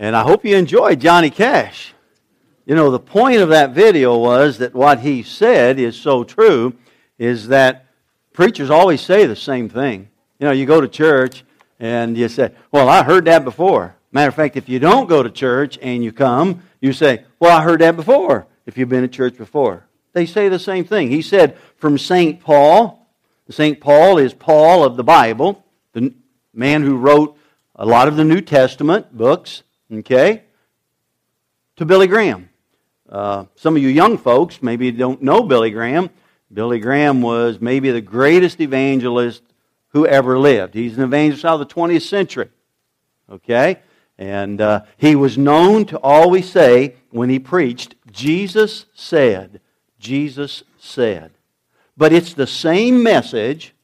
And I hope you enjoyed Johnny Cash. You know, the point of that video was that what he said is so true is that preachers always say the same thing. You know, you go to church and you say, Well, I heard that before. Matter of fact, if you don't go to church and you come, you say, Well, I heard that before, if you've been to church before. They say the same thing. He said from St. Paul, St. Paul is Paul of the Bible, the man who wrote a lot of the New Testament books, okay, to Billy Graham. Uh, some of you young folks maybe don't know Billy Graham. Billy Graham was maybe the greatest evangelist who ever lived. He's an evangelist out of the 20th century. Okay? And uh, he was known to always say, when he preached, Jesus said, Jesus said. But it's the same message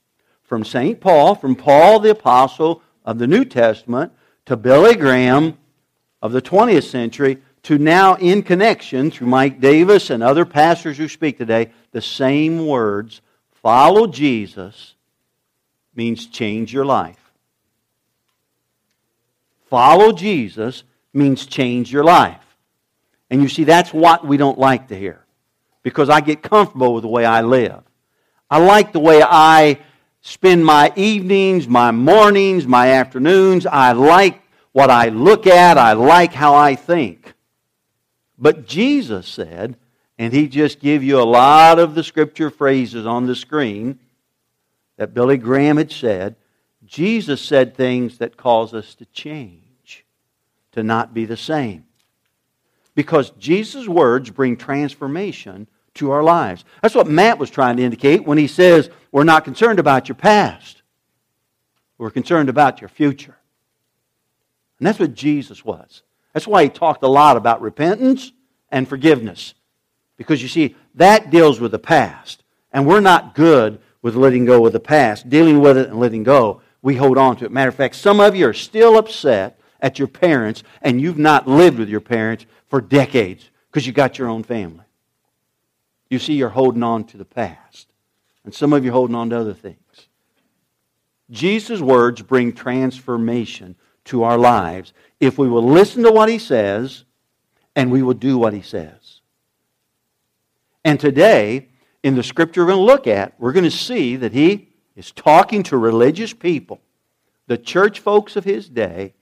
from St. Paul, from Paul the Apostle of the New Testament, to Billy Graham of the 20th century, to now in connection through Mike Davis and other pastors who speak today, the same words follow Jesus means change your life. Follow Jesus means change your life. And you see, that's what we don't like to hear because I get comfortable with the way I live. I like the way I spend my evenings, my mornings, my afternoons. I like what I look at. I like how I think. But Jesus said, and he just give you a lot of the scripture phrases on the screen that Billy Graham had said. Jesus said things that cause us to change, to not be the same. Because Jesus' words bring transformation to our lives. That's what Matt was trying to indicate when he says, We're not concerned about your past, we're concerned about your future. And that's what Jesus was. That's why he talked a lot about repentance and forgiveness. Because you see, that deals with the past. And we're not good with letting go of the past, dealing with it and letting go. We hold on to it. Matter of fact, some of you are still upset at your parents, and you've not lived with your parents for decades because you got your own family. You see, you're holding on to the past. And some of you are holding on to other things. Jesus' words bring transformation to our lives if we will listen to what he says and we will do what he says. And today, in the scripture we're going to look at, we're going to see that he is talking to religious people, the church folks of his day,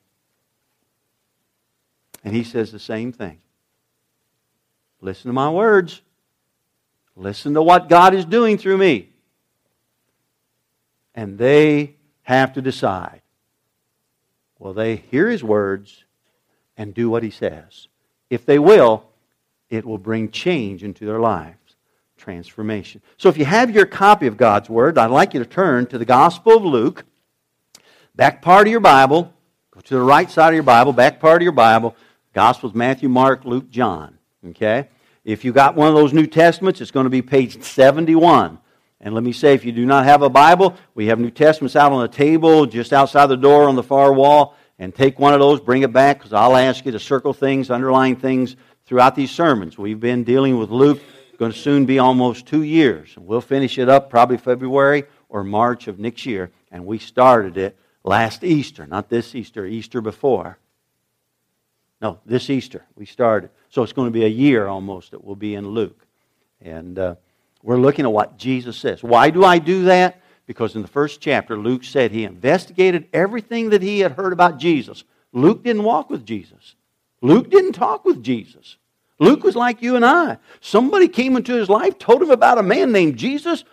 and he says the same thing. Listen to my words. Listen to what God is doing through me. And they have to decide will they hear his words and do what he says? If they will, it will bring change into their lives transformation. So if you have your copy of God's Word, I'd like you to turn to the Gospel of Luke, back part of your Bible, go to the right side of your Bible, back part of your Bible, Gospels Matthew, Mark, Luke, John. Okay? If you got one of those New Testaments, it's going to be page 71. And let me say, if you do not have a Bible, we have New Testaments out on the table just outside the door on the far wall. And take one of those, bring it back, because I'll ask you to circle things, underline things throughout these sermons. We've been dealing with Luke, going to soon be almost two years. We'll finish it up probably February or March of next year. And we started it last Easter, not this Easter, Easter before. No, this Easter we started. So it's going to be a year almost that we'll be in Luke. And uh, we're looking at what Jesus says. Why do I do that? Because in the first chapter, Luke said he investigated everything that he had heard about Jesus. Luke didn't walk with Jesus. Luke didn't talk with Jesus. Luke was like you and I. Somebody came into his life, told him about a man named Jesus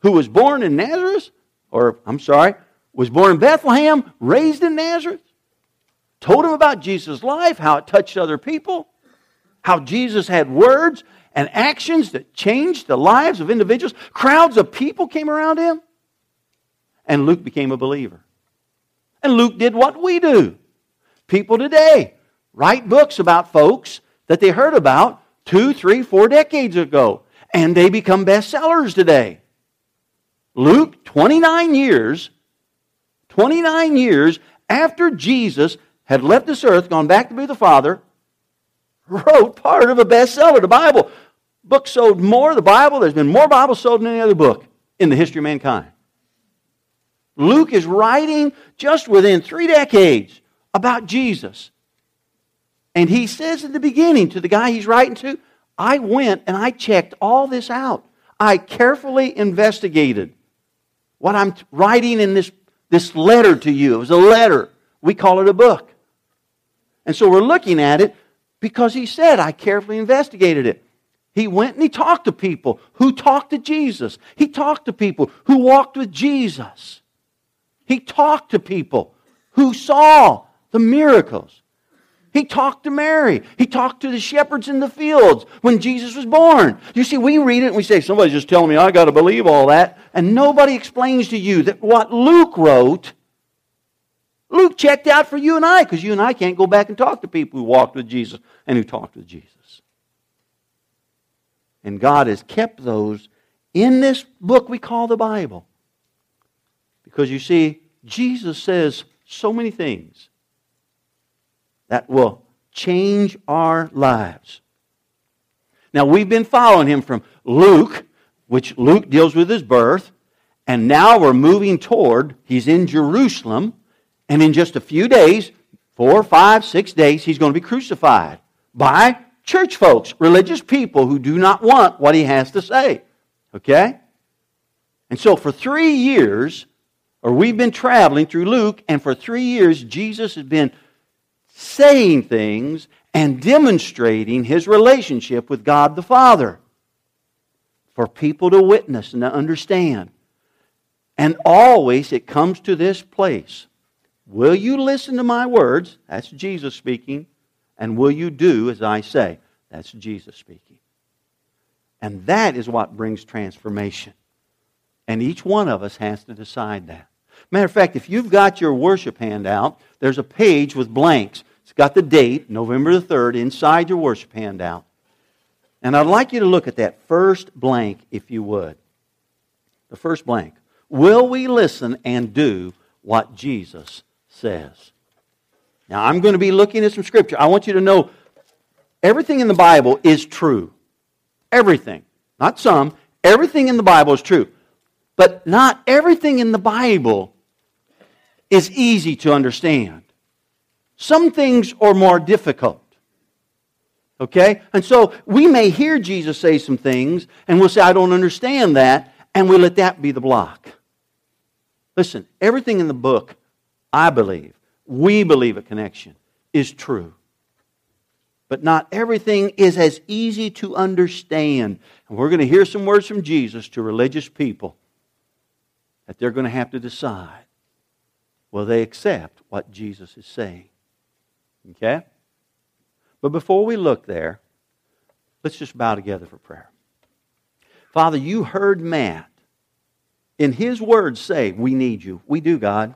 who was born in Nazareth, or I'm sorry, was born in Bethlehem, raised in Nazareth told him about Jesus' life, how it touched other people, how Jesus had words and actions that changed the lives of individuals. Crowds of people came around him. And Luke became a believer. And Luke did what we do. People today write books about folks that they heard about two, three, four decades ago. And they become bestsellers today. Luke, 29 years, 29 years after Jesus had left this earth, gone back to be the Father, wrote part of a bestseller, the Bible. Book sold more, the Bible, there's been more Bibles sold than any other book in the history of mankind. Luke is writing just within three decades about Jesus. And he says in the beginning to the guy he's writing to, I went and I checked all this out. I carefully investigated what I'm writing in this, this letter to you. It was a letter. We call it a book. And so we're looking at it because he said, I carefully investigated it. He went and he talked to people who talked to Jesus. He talked to people who walked with Jesus. He talked to people who saw the miracles. He talked to Mary. He talked to the shepherds in the fields when Jesus was born. You see, we read it and we say, somebody's just telling me I got to believe all that. And nobody explains to you that what Luke wrote, Luke checked out for you and I because you and I can't go back and talk to people who walked with Jesus and who talked with Jesus. And God has kept those in this book we call the Bible. Because you see, Jesus says so many things that will change our lives. Now, we've been following him from Luke, which Luke deals with his birth, and now we're moving toward, he's in Jerusalem, and in just a few days, four, five, six days, he's going to be crucified by church folks, religious people who do not want what he has to say. Okay? And so for three years, or we've been traveling through Luke, and for three years, Jesus has been saying things and demonstrating his relationship with God the Father for people to witness and to understand. And always it comes to this place. Will you listen to my words? That's Jesus speaking. And will you do as I say? That's Jesus speaking. And that is what brings transformation. And each one of us has to decide that. Matter of fact, if you've got your worship handout, there's a page with blanks. It's got the date, November the 3rd, inside your worship handout. And I'd like you to look at that first blank, if you would. The first blank. Will we listen and do what Jesus says? Now, I'm going to be looking at some scripture. I want you to know everything in the Bible is true. Everything. Not some. Everything in the Bible is true. But not everything in the Bible is easy to understand. Some things are more difficult. Okay? And so we may hear Jesus say some things, and we'll say, I don't understand that, and we let that be the block. Listen, everything in the book, I believe, we believe a connection, is true. But not everything is as easy to understand. And we're going to hear some words from Jesus to religious people that they're going to have to decide will they accept what Jesus is saying. Okay? But before we look there, let's just bow together for prayer. Father, you heard Matt in his words say, We need you. We do, God.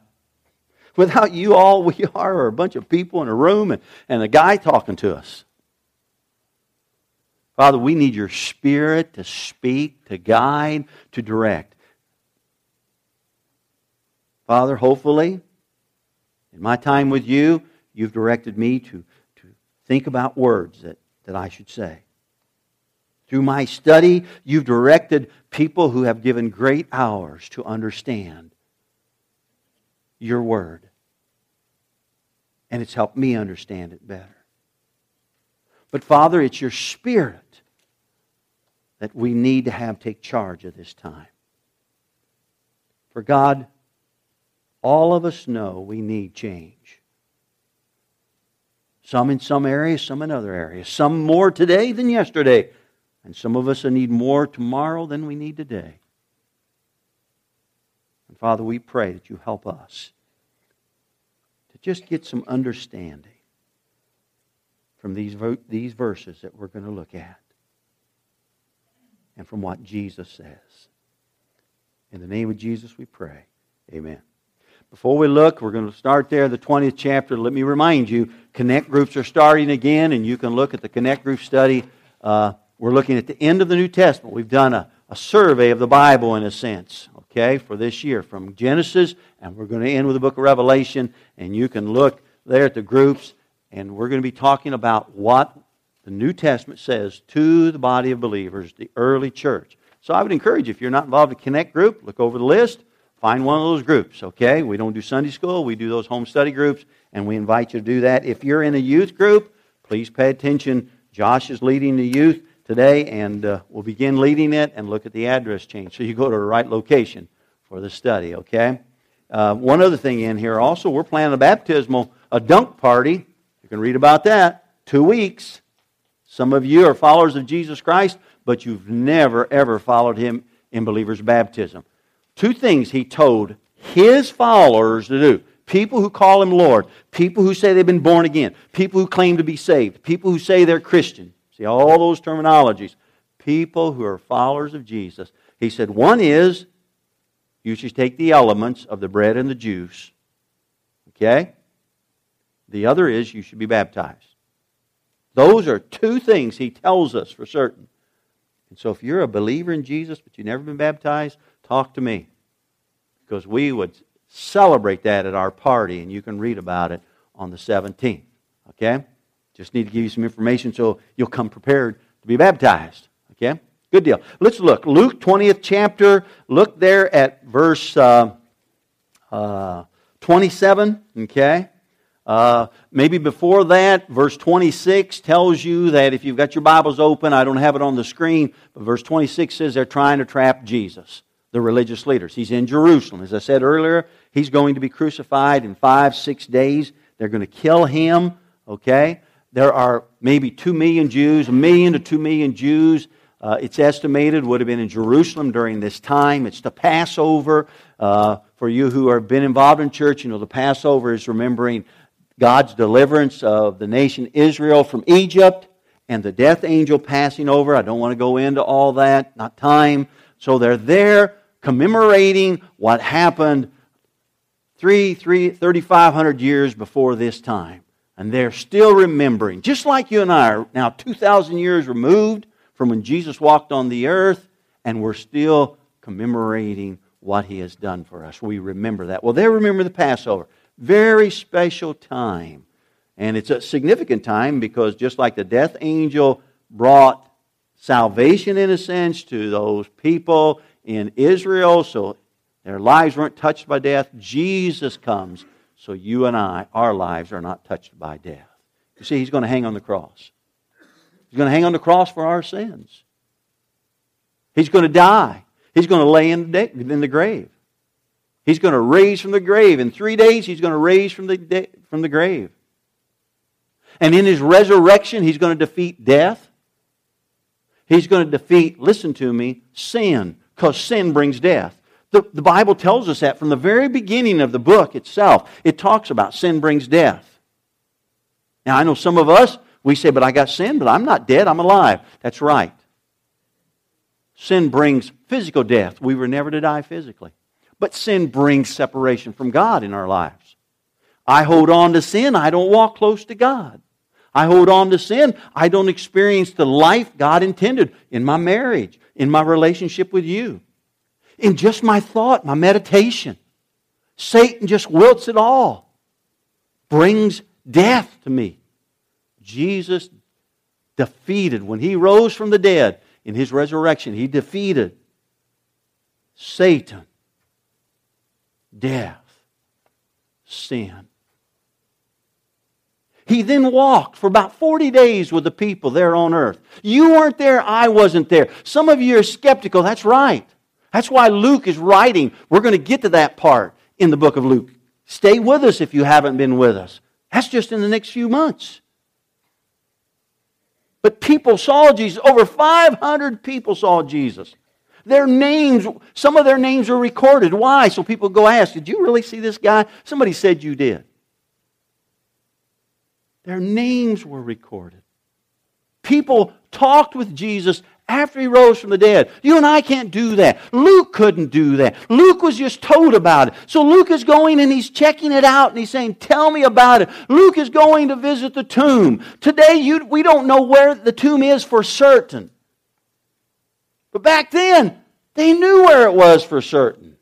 Without you, all we are are a bunch of people in a room and, and a guy talking to us. Father, we need your spirit to speak, to guide, to direct. Father, hopefully, in my time with you, you've directed me to, to think about words that, that I should say. Through my study, you've directed people who have given great hours to understand your word. And it's helped me understand it better. But Father, it's your spirit that we need to have take charge of this time. For God, all of us know we need change. Some in some areas, some in other areas. Some more today than yesterday. And some of us need more tomorrow than we need today. Father, we pray that you help us to just get some understanding from these, these verses that we're going to look at and from what Jesus says. In the name of Jesus, we pray. Amen. Before we look, we're going to start there, the 20th chapter. Let me remind you, Connect groups are starting again, and you can look at the Connect group study. Uh, we're looking at the end of the New Testament. We've done a, a survey of the Bible, in a sense, okay, for this year from Genesis, and we're going to end with the book of Revelation, and you can look there at the groups, and we're going to be talking about what the New Testament says to the body of believers, the early church. So I would encourage you, if you're not involved in a Connect group, look over the list Find one of those groups, okay? We don't do Sunday school, we do those home study groups, and we invite you to do that. If you're in a youth group, Please pay attention. Josh is leading the youth today, and uh, we'll begin leading it and look at the address change so you go to the right location for the study, okay? Uh, one other thing in here also, we're planning a baptismal, a dunk party. You can read about that. Two weeks. Some of you are followers of Jesus Christ, but you've never, ever followed him in believer's baptism. Two things he told his followers to do people who call him Lord, people who say they've been born again, people who claim to be saved, people who say they're Christian. See, all those terminologies. People who are followers of Jesus. He said, one is you should take the elements of the bread and the juice. Okay? The other is you should be baptized. Those are two things he tells us for certain. And so if you're a believer in Jesus but you've never been baptized, talk to me. Because we would celebrate that at our party, and you can read about it on the 17th. Okay? Just need to give you some information so you'll come prepared to be baptized. Okay? Good deal. Let's look. Luke 20th chapter. Look there at verse uh, uh, 27. Okay? Uh, maybe before that, verse 26 tells you that if you've got your Bibles open, I don't have it on the screen, but verse 26 says they're trying to trap Jesus, the religious leaders. He's in Jerusalem. As I said earlier, he's going to be crucified in five, six days. They're going to kill him, okay? There are maybe two million Jews, a million to two million Jews uh, it's estimated would have been in Jerusalem during this time. It's the Passover. Uh, for you who have been involved in church, you know the Passover is remembering God's deliverance of the nation Israel from Egypt and the death angel passing over. I don't want to go into all that, not time. So they're there commemorating what happened three, three, 3,500 years before this time. And they're still remembering, just like you and I are now 2,000 years removed from when Jesus walked on the earth, and we're still commemorating what he has done for us. We remember that. Well, they remember the Passover. Very special time. And it's a significant time because just like the death angel brought salvation, in a sense, to those people in Israel, so their lives weren't touched by death, Jesus comes so you and I, our lives are not touched by death. You see, he's going to hang on the cross. He's going to hang on the cross for our sins. He's going to die. He's going to lay in the, grave. He's going to raise from the grave. In three days, he's going to raise from the, from the grave. And in his resurrection, he's going to defeat death. He's going to defeat, listen to me, sin, because sin brings death. The, the Bible tells us that from the very beginning of the book itself. It talks about sin brings death. Now, I know some of us, we say, but I got sin, but I'm not dead, I'm alive. That's right. Sin brings physical death. We were never to die physically. But sin brings separation from God in our lives. I hold on to sin, I don't walk close to God. I hold on to sin, I don't experience the life God intended in my marriage, in my relationship with you, in just my thought, my meditation. Satan just wilts it all, brings death to me. Jesus defeated, when he rose from the dead in his resurrection, he defeated Satan, death, sin. He then walked for about 40 days with the people there on earth. You weren't there, I wasn't there. Some of you are skeptical. That's right. That's why Luke is writing. We're going to get to that part in the book of Luke. Stay with us if you haven't been with us. That's just in the next few months. But people saw Jesus. Over 500 people saw Jesus. Their names, some of their names were recorded. Why? So people go ask, Did you really see this guy? Somebody said you did. Their names were recorded. People talked with Jesus after he rose from the dead. You and I can't do that. Luke couldn't do that. Luke was just told about it. So Luke is going and he's checking it out and he's saying, Tell me about it. Luke is going to visit the tomb. Today, you, we don't know where the tomb is for certain. But back then, they knew where it was for certain.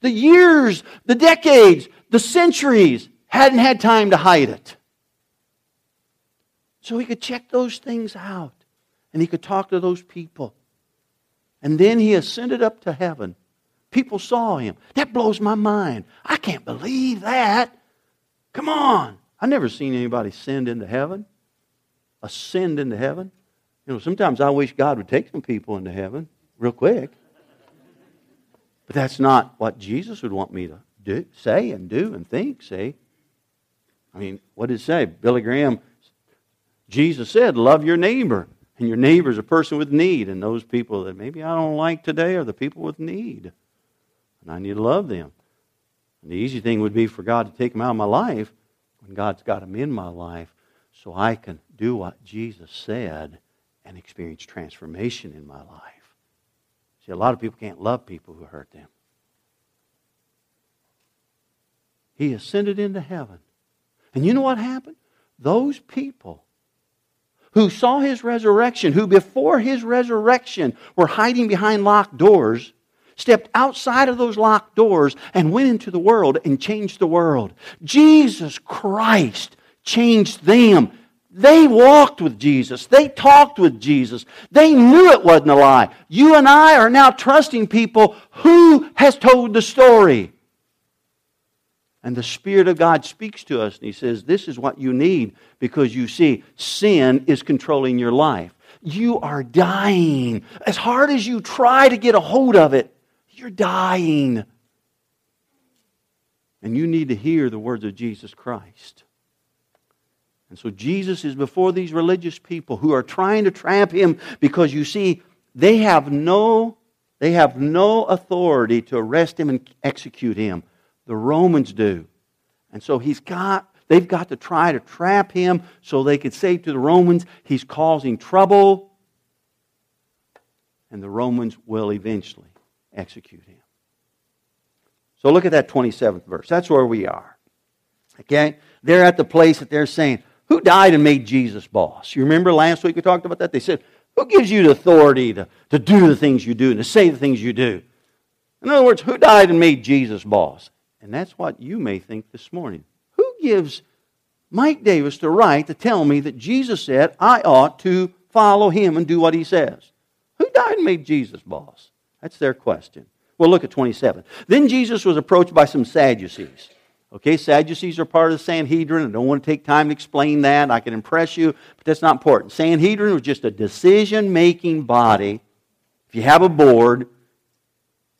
The years, the decades, the centuries hadn't had time to hide it. So he could check those things out and he could talk to those people. And then he ascended up to heaven. People saw him. That blows my mind. I can't believe that. Come on. I've never seen anybody send into heaven. ascend into heaven. You know, sometimes I wish God would take some people into heaven real quick. But that's not what Jesus would want me to do, say and do and think, see? I mean, what did it say? Billy Graham, Jesus said, love your neighbor. And your neighbor is a person with need. And those people that maybe I don't like today are the people with need. And I need to love them. And the easy thing would be for God to take them out of my life when God's got them in my life so I can do what Jesus said and experience transformation in my life. See, a lot of people can't love people who hurt them. He ascended into heaven. And you know what happened? Those people who saw his resurrection, who before his resurrection were hiding behind locked doors, stepped outside of those locked doors and went into the world and changed the world. Jesus Christ changed them. They walked with Jesus. They talked with Jesus. They knew it wasn't a lie. You and I are now trusting people who has told the story. And the Spirit of God speaks to us and He says, This is what you need because you see, sin is controlling your life. You are dying. As hard as you try to get a hold of it, you're dying. And you need to hear the words of Jesus Christ. And so Jesus is before these religious people who are trying to trap him because you see, they have no, they have no authority to arrest him and execute him. The Romans do. And so he's got, they've got to try to trap him so they could say to the Romans, he's causing trouble. And the Romans will eventually execute him. So look at that 27th verse. That's where we are. Okay? They're at the place that they're saying, who died and made Jesus boss? You remember last week we talked about that? They said, who gives you the authority to, to do the things you do and to say the things you do? In other words, who died and made Jesus boss? And that's what you may think this morning. Who gives Mike Davis the right to tell me that Jesus said I ought to follow him and do what he says? Who died and made Jesus boss? That's their question. Well, look at 27. Then Jesus was approached by some Sadducees. Okay, Sadducees are part of the Sanhedrin. I don't want to take time to explain that. I can impress you, but that's not important. Sanhedrin was just a decision making body. If you have a board,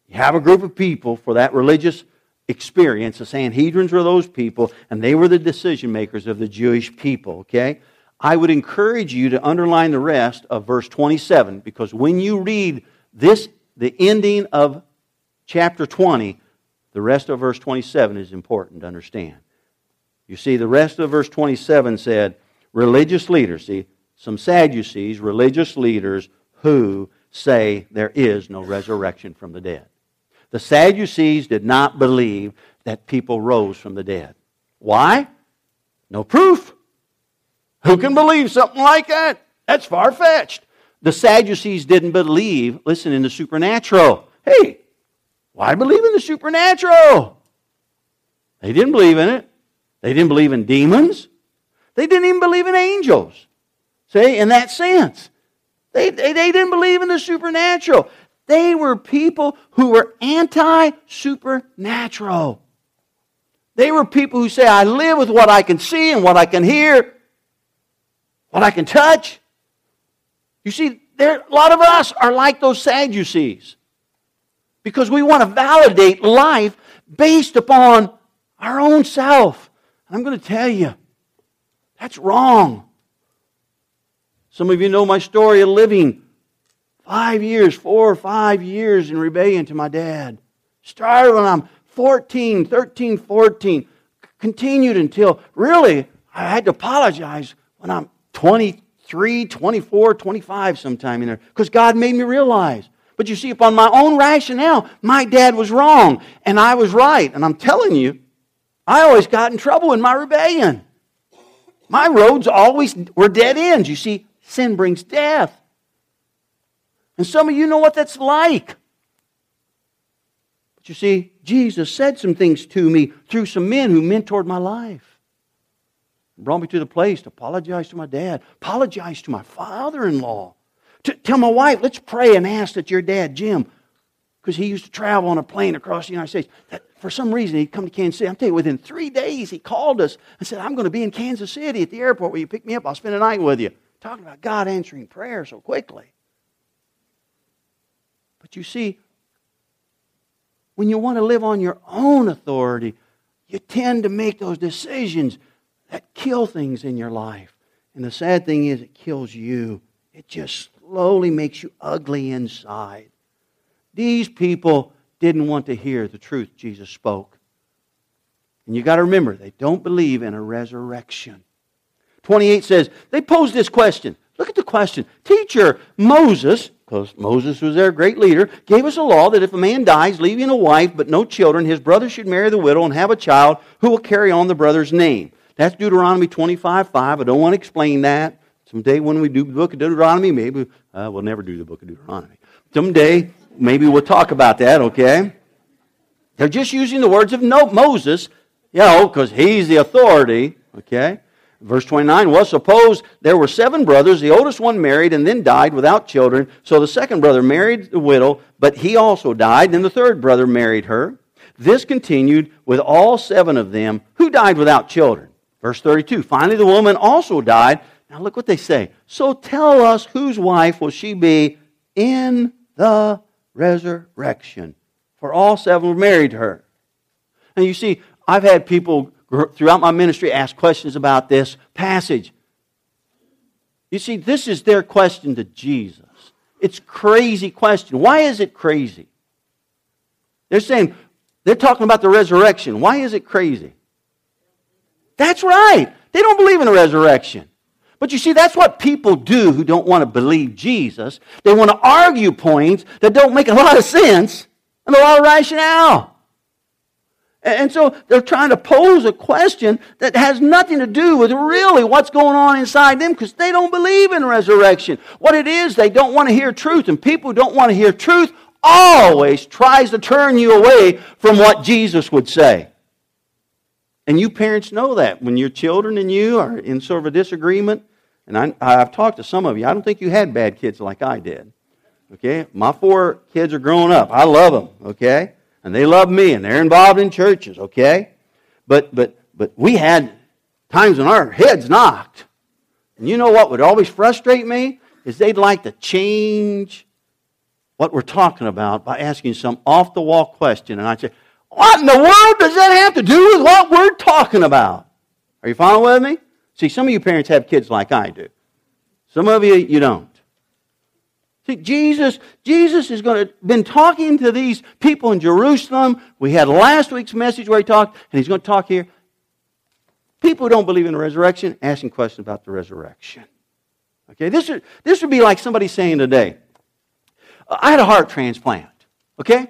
you have a group of people for that religious experience. The Sanhedrins were those people, and they were the decision makers of the Jewish people, okay? I would encourage you to underline the rest of verse 27 because when you read this, the ending of chapter 20, the rest of verse 27 is important to understand. You see, the rest of verse 27 said, religious leaders, see, some Sadducees, religious leaders who say there is no resurrection from the dead. The Sadducees did not believe that people rose from the dead. Why? No proof. Who can believe something like that? That's far fetched. The Sadducees didn't believe, listen, in the supernatural. Hey, why believe in the supernatural? They didn't believe in it. They didn't believe in demons. They didn't even believe in angels. See, in that sense. They, they, they didn't believe in the supernatural. They were people who were anti supernatural. They were people who say, I live with what I can see and what I can hear, what I can touch. You see, there, a lot of us are like those Sadducees because we want to validate life based upon our own self. I'm going to tell you, that's wrong. Some of you know my story of living Five years, four or five years in rebellion to my dad. Started when I'm 14, 13, 14. Continued until really I had to apologize when I'm 23, 24, 25 sometime in there. Because God made me realize. But you see, upon my own rationale, my dad was wrong and I was right. And I'm telling you, I always got in trouble in my rebellion. My roads always were dead ends. You see, sin brings death. And some of you know what that's like. But you see, Jesus said some things to me through some men who mentored my life. Brought me to the place to apologize to my dad, apologize to my father in law, to tell my wife, let's pray and ask that your dad, Jim, because he used to travel on a plane across the United States. That for some reason he'd come to Kansas City. I'm telling you, within three days he called us and said, I'm going to be in Kansas City at the airport. Will you pick me up? I'll spend a night with you. talking about God answering prayer so quickly. But you see, when you want to live on your own authority, you tend to make those decisions that kill things in your life. And the sad thing is, it kills you. It just slowly makes you ugly inside. These people didn't want to hear the truth Jesus spoke. And you got to remember, they don't believe in a resurrection. 28 says, they posed this question. Look at the question. Teacher, Moses, because Moses was their great leader, gave us a law that if a man dies, leaving a wife but no children, his brother should marry the widow and have a child who will carry on the brother's name. That's Deuteronomy 25 5. I don't want to explain that. Someday when we do the book of Deuteronomy, maybe uh, we'll never do the book of Deuteronomy. Someday, maybe we'll talk about that, okay? They're just using the words of Moses, you know, because he's the authority, okay? Verse 29 was suppose there were seven brothers, the oldest one married and then died without children. So the second brother married the widow, but he also died. Then the third brother married her. This continued with all seven of them who died without children. Verse 32 Finally, the woman also died. Now look what they say. So tell us whose wife will she be in the resurrection? For all seven married to her. And you see, I've had people throughout my ministry ask questions about this passage. You see, this is their question to Jesus. It's crazy question. Why is it crazy? They're saying, they're talking about the resurrection. Why is it crazy? That's right. They don't believe in the resurrection. But you see, that's what people do who don't want to believe Jesus. They want to argue points that don't make a lot of sense and a lot of rationale. And so they're trying to pose a question that has nothing to do with really what's going on inside them because they don't believe in resurrection. What it is, they don't want to hear truth. And people who don't want to hear truth always tries to turn you away from what Jesus would say. And you parents know that when your children and you are in sort of a disagreement. And I, I've talked to some of you. I don't think you had bad kids like I did. Okay? My four kids are growing up. I love them. Okay? And they love me and they're involved in churches, okay? But but but we had times when our heads knocked. And you know what would always frustrate me? Is they'd like to change what we're talking about by asking some off the wall question. And I'd say, What in the world does that have to do with what we're talking about? Are you following with me? See, some of you parents have kids like I do. Some of you, you don't. See, Jesus, Jesus is going to been talking to these people in Jerusalem. We had last week's message where he talked, and he's going to talk here. People who don't believe in the resurrection asking questions about the resurrection. Okay, this, is, this would be like somebody saying today, I had a heart transplant. Okay?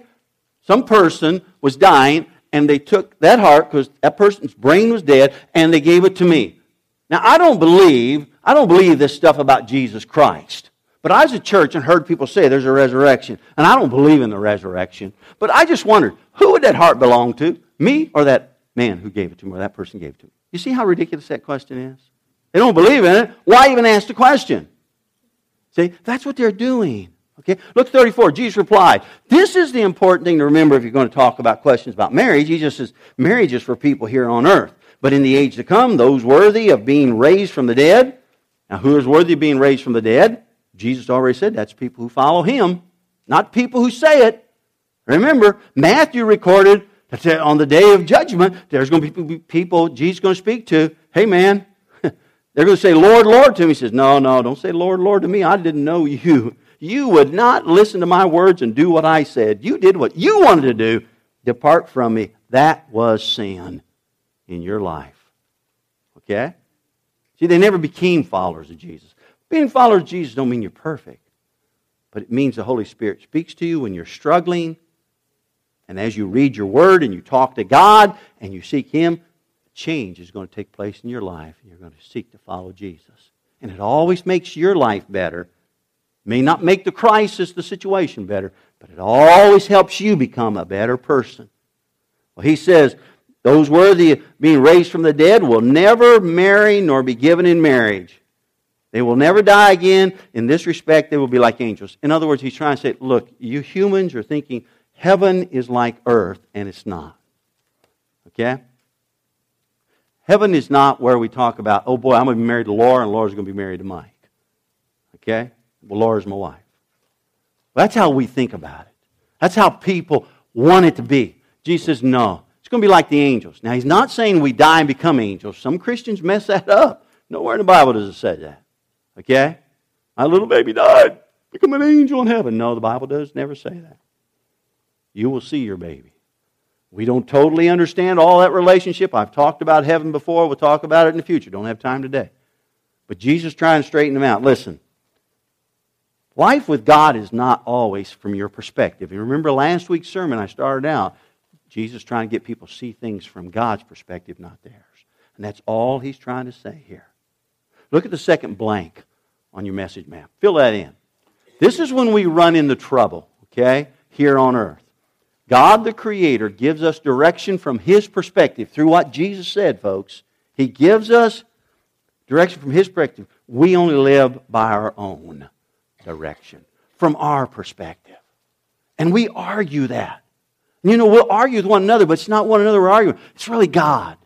Some person was dying, and they took that heart because that person's brain was dead, and they gave it to me. Now, I don't believe, I don't believe this stuff about Jesus Christ. But I was at church and heard people say there's a resurrection. And I don't believe in the resurrection. But I just wondered, who would that heart belong to? Me or that man who gave it to me or that person gave it to me? You see how ridiculous that question is? They don't believe in it. Why even ask the question? See, that's what they're doing. Okay? Look 34. Jesus replied, This is the important thing to remember if you're going to talk about questions about marriage. He just says, marriage is for people here on earth. But in the age to come, those worthy of being raised from the dead. Now, who is worthy of being raised from the dead? Jesus already said that's people who follow him, not people who say it. Remember, Matthew recorded that on the day of judgment, there's going to be people Jesus is going to speak to. Hey, man, they're going to say, Lord, Lord to him. He says, No, no, don't say Lord, Lord to me. I didn't know you. You would not listen to my words and do what I said. You did what you wanted to do. Depart from me. That was sin in your life. Okay? See, they never became followers of Jesus. Being followers of Jesus don't mean you're perfect, but it means the Holy Spirit speaks to you when you're struggling. And as you read your word and you talk to God and you seek Him, change is going to take place in your life and you're going to seek to follow Jesus. And it always makes your life better. may not make the crisis, the situation better, but it always helps you become a better person. Well, he says, those worthy of being raised from the dead will never marry nor be given in marriage. They will never die again. In this respect, they will be like angels. In other words, he's trying to say, look, you humans are thinking heaven is like earth, and it's not. Okay? Heaven is not where we talk about, oh boy, I'm going to be married to Laura, and Laura's going to be married to Mike. Okay? Well, Laura's my wife. That's how we think about it. That's how people want it to be. Jesus says, no. It's going to be like the angels. Now, he's not saying we die and become angels. Some Christians mess that up. Nowhere in the Bible does it say that. Okay? My little baby died. Become an angel in heaven. No, the Bible does never say that. You will see your baby. We don't totally understand all that relationship. I've talked about heaven before. We'll talk about it in the future. Don't have time today. But Jesus trying to straighten them out. Listen, life with God is not always from your perspective. You remember last week's sermon, I started out, Jesus trying to get people to see things from God's perspective, not theirs. And that's all he's trying to say here. Look at the second blank on your message map. Fill that in. This is when we run into trouble, okay, here on earth. God the Creator gives us direction from His perspective through what Jesus said, folks. He gives us direction from His perspective. We only live by our own direction, from our perspective. And we argue that. You know, we'll argue with one another, but it's not one another we're arguing. It's really God.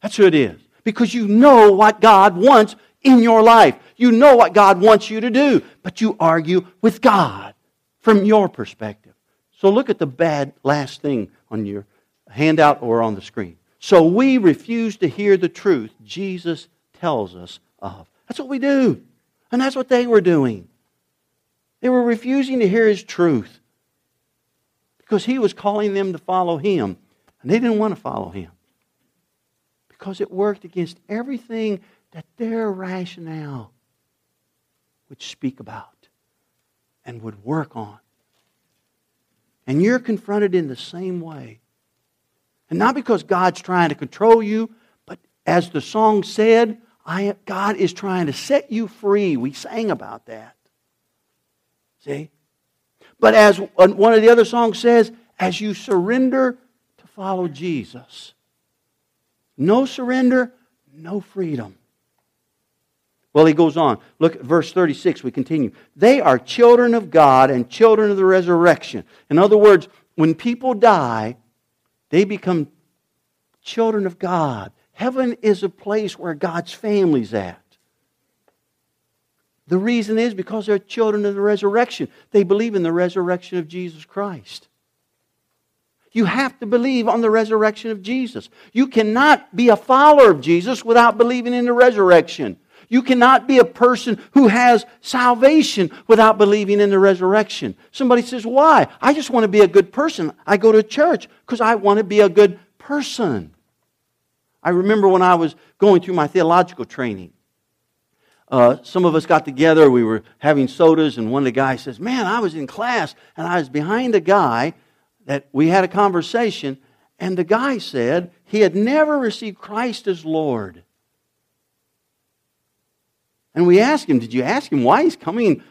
That's who it is. Because you know what God wants in your life. You know what God wants you to do, but you argue with God from your perspective. So look at the bad last thing on your handout or on the screen. So we refuse to hear the truth Jesus tells us of. That's what we do. And that's what they were doing. They were refusing to hear his truth because he was calling them to follow him. And they didn't want to follow him because it worked against everything that their rationale would speak about and would work on. And you're confronted in the same way. And not because God's trying to control you, but as the song said, I, God is trying to set you free. We sang about that. See? But as one of the other songs says, as you surrender to follow Jesus, no surrender, no freedom. Well, he goes on. Look at verse 36. We continue. They are children of God and children of the resurrection. In other words, when people die, they become children of God. Heaven is a place where God's family's at. The reason is because they're children of the resurrection. They believe in the resurrection of Jesus Christ. You have to believe on the resurrection of Jesus. You cannot be a follower of Jesus without believing in the resurrection. You cannot be a person who has salvation without believing in the resurrection. Somebody says, Why? I just want to be a good person. I go to church because I want to be a good person. I remember when I was going through my theological training. Uh, some of us got together, we were having sodas, and one of the guys says, Man, I was in class and I was behind a guy that we had a conversation, and the guy said he had never received Christ as Lord. And we asked him, Did you ask him why he's coming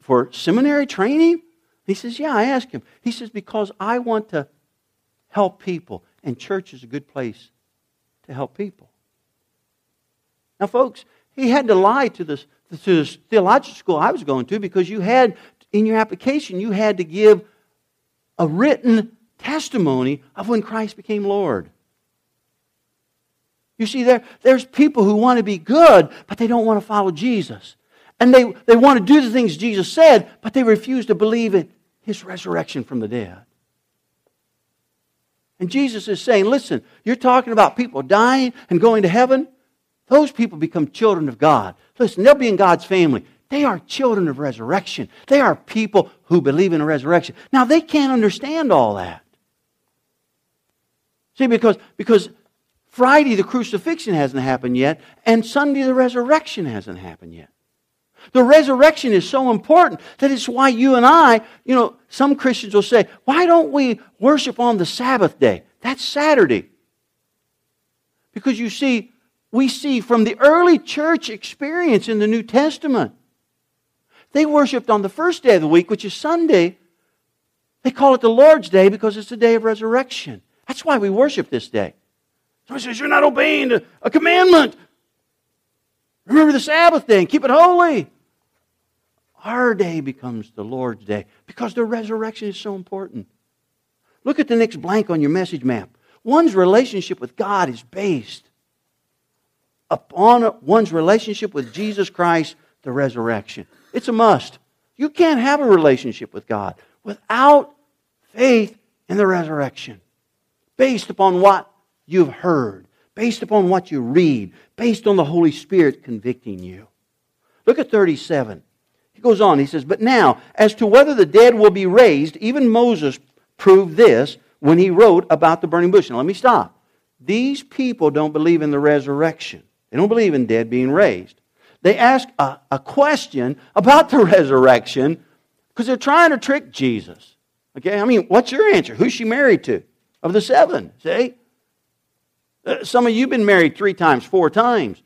for seminary training? He says, Yeah, I asked him. He says, Because I want to help people, and church is a good place to help people. Now, folks, he had to lie to this, to this theological school I was going to because you had, in your application, you had to give a written testimony of when Christ became Lord. You see, there, there's people who want to be good, but they don't want to follow Jesus. And they, they want to do the things Jesus said, but they refuse to believe in his resurrection from the dead. And Jesus is saying, listen, you're talking about people dying and going to heaven. Those people become children of God. Listen, they'll be in God's family. They are children of resurrection. They are people who believe in a resurrection. Now, they can't understand all that. See, because, because Friday, the crucifixion hasn't happened yet, and Sunday, the resurrection hasn't happened yet. The resurrection is so important that it's why you and I, you know, some Christians will say, why don't we worship on the Sabbath day? That's Saturday. Because you see, we see from the early church experience in the New Testament, they worshiped on the first day of the week, which is Sunday. They call it the Lord's Day because it's the day of resurrection. That's why we worship this day. Somebody says, You're not obeying a commandment. Remember the Sabbath day and keep it holy. Our day becomes the Lord's day because the resurrection is so important. Look at the next blank on your message map. One's relationship with God is based upon one's relationship with Jesus Christ, the resurrection. It's a must. You can't have a relationship with God without faith in the resurrection, based upon what you've heard, based upon what you read, based on the Holy Spirit convicting you. Look at 37. He goes on, he says, But now, as to whether the dead will be raised, even Moses proved this when he wrote about the burning bush. Now, let me stop. These people don't believe in the resurrection, they don't believe in dead being raised. They ask a, a question about the resurrection because they're trying to trick Jesus. Okay, I mean, what's your answer? Who's she married to? Of the seven, see? Uh, some of you have been married three times, four times.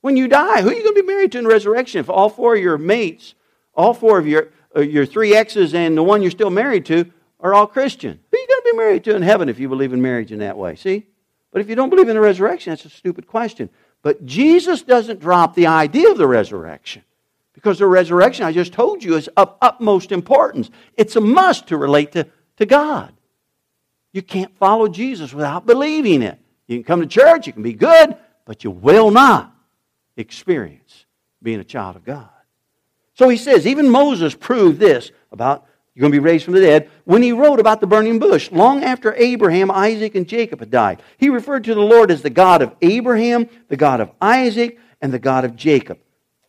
When you die, who are you going to be married to in resurrection? If all four of your mates, all four of your, uh, your three exes and the one you're still married to are all Christian, who are you going to be married to in heaven if you believe in marriage in that way? See? But if you don't believe in the resurrection, that's a stupid question. But Jesus doesn't drop the idea of the resurrection. Because the resurrection, I just told you, is of utmost importance. It's a must to relate to, to God. You can't follow Jesus without believing it. You can come to church, you can be good, but you will not experience being a child of God. So he says, even Moses proved this about you're going to be raised from the dead. When he wrote about the burning bush, long after Abraham, Isaac, and Jacob had died, he referred to the Lord as the God of Abraham, the God of Isaac, and the God of Jacob.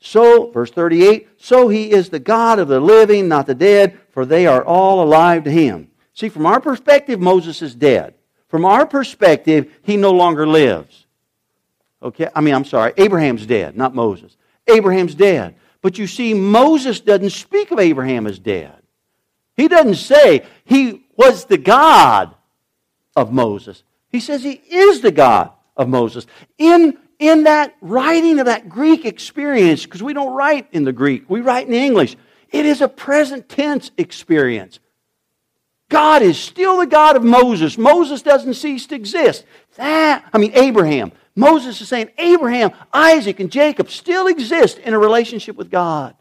So, verse 38, so he is the God of the living, not the dead, for they are all alive to him. See, from our perspective, Moses is dead. From our perspective, he no longer lives. Okay? I mean, I'm sorry, Abraham's dead, not Moses. Abraham's dead. But you see, Moses doesn't speak of Abraham as dead. He doesn't say he was the God of Moses. He says he is the God of Moses. In, in that writing of that Greek experience, because we don't write in the Greek, we write in English, it is a present tense experience. God is still the God of Moses. Moses doesn't cease to exist. That, I mean, Abraham. Moses is saying Abraham, Isaac, and Jacob still exist in a relationship with God.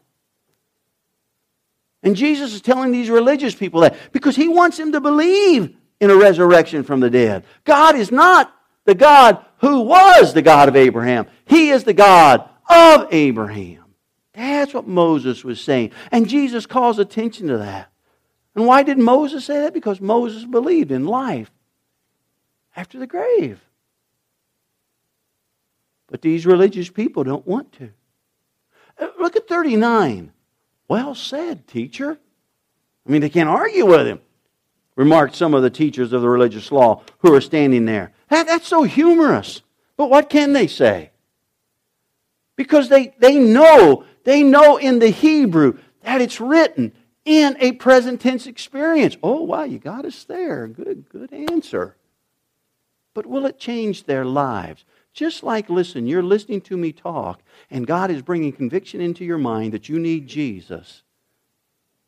And Jesus is telling these religious people that because he wants them to believe in a resurrection from the dead. God is not the God who was the God of Abraham, He is the God of Abraham. That's what Moses was saying. And Jesus calls attention to that. And why did Moses say that? Because Moses believed in life after the grave. But these religious people don't want to. Uh, look at 39. Well said, teacher. I mean, they can't argue with him, remarked some of the teachers of the religious law who are standing there. That, that's so humorous. But what can they say? Because they, they know, they know in the Hebrew that it's written in a present tense experience. Oh, wow, you got us there. Good, good answer. But will it change their lives? Just like, listen, you're listening to me talk, and God is bringing conviction into your mind that you need Jesus.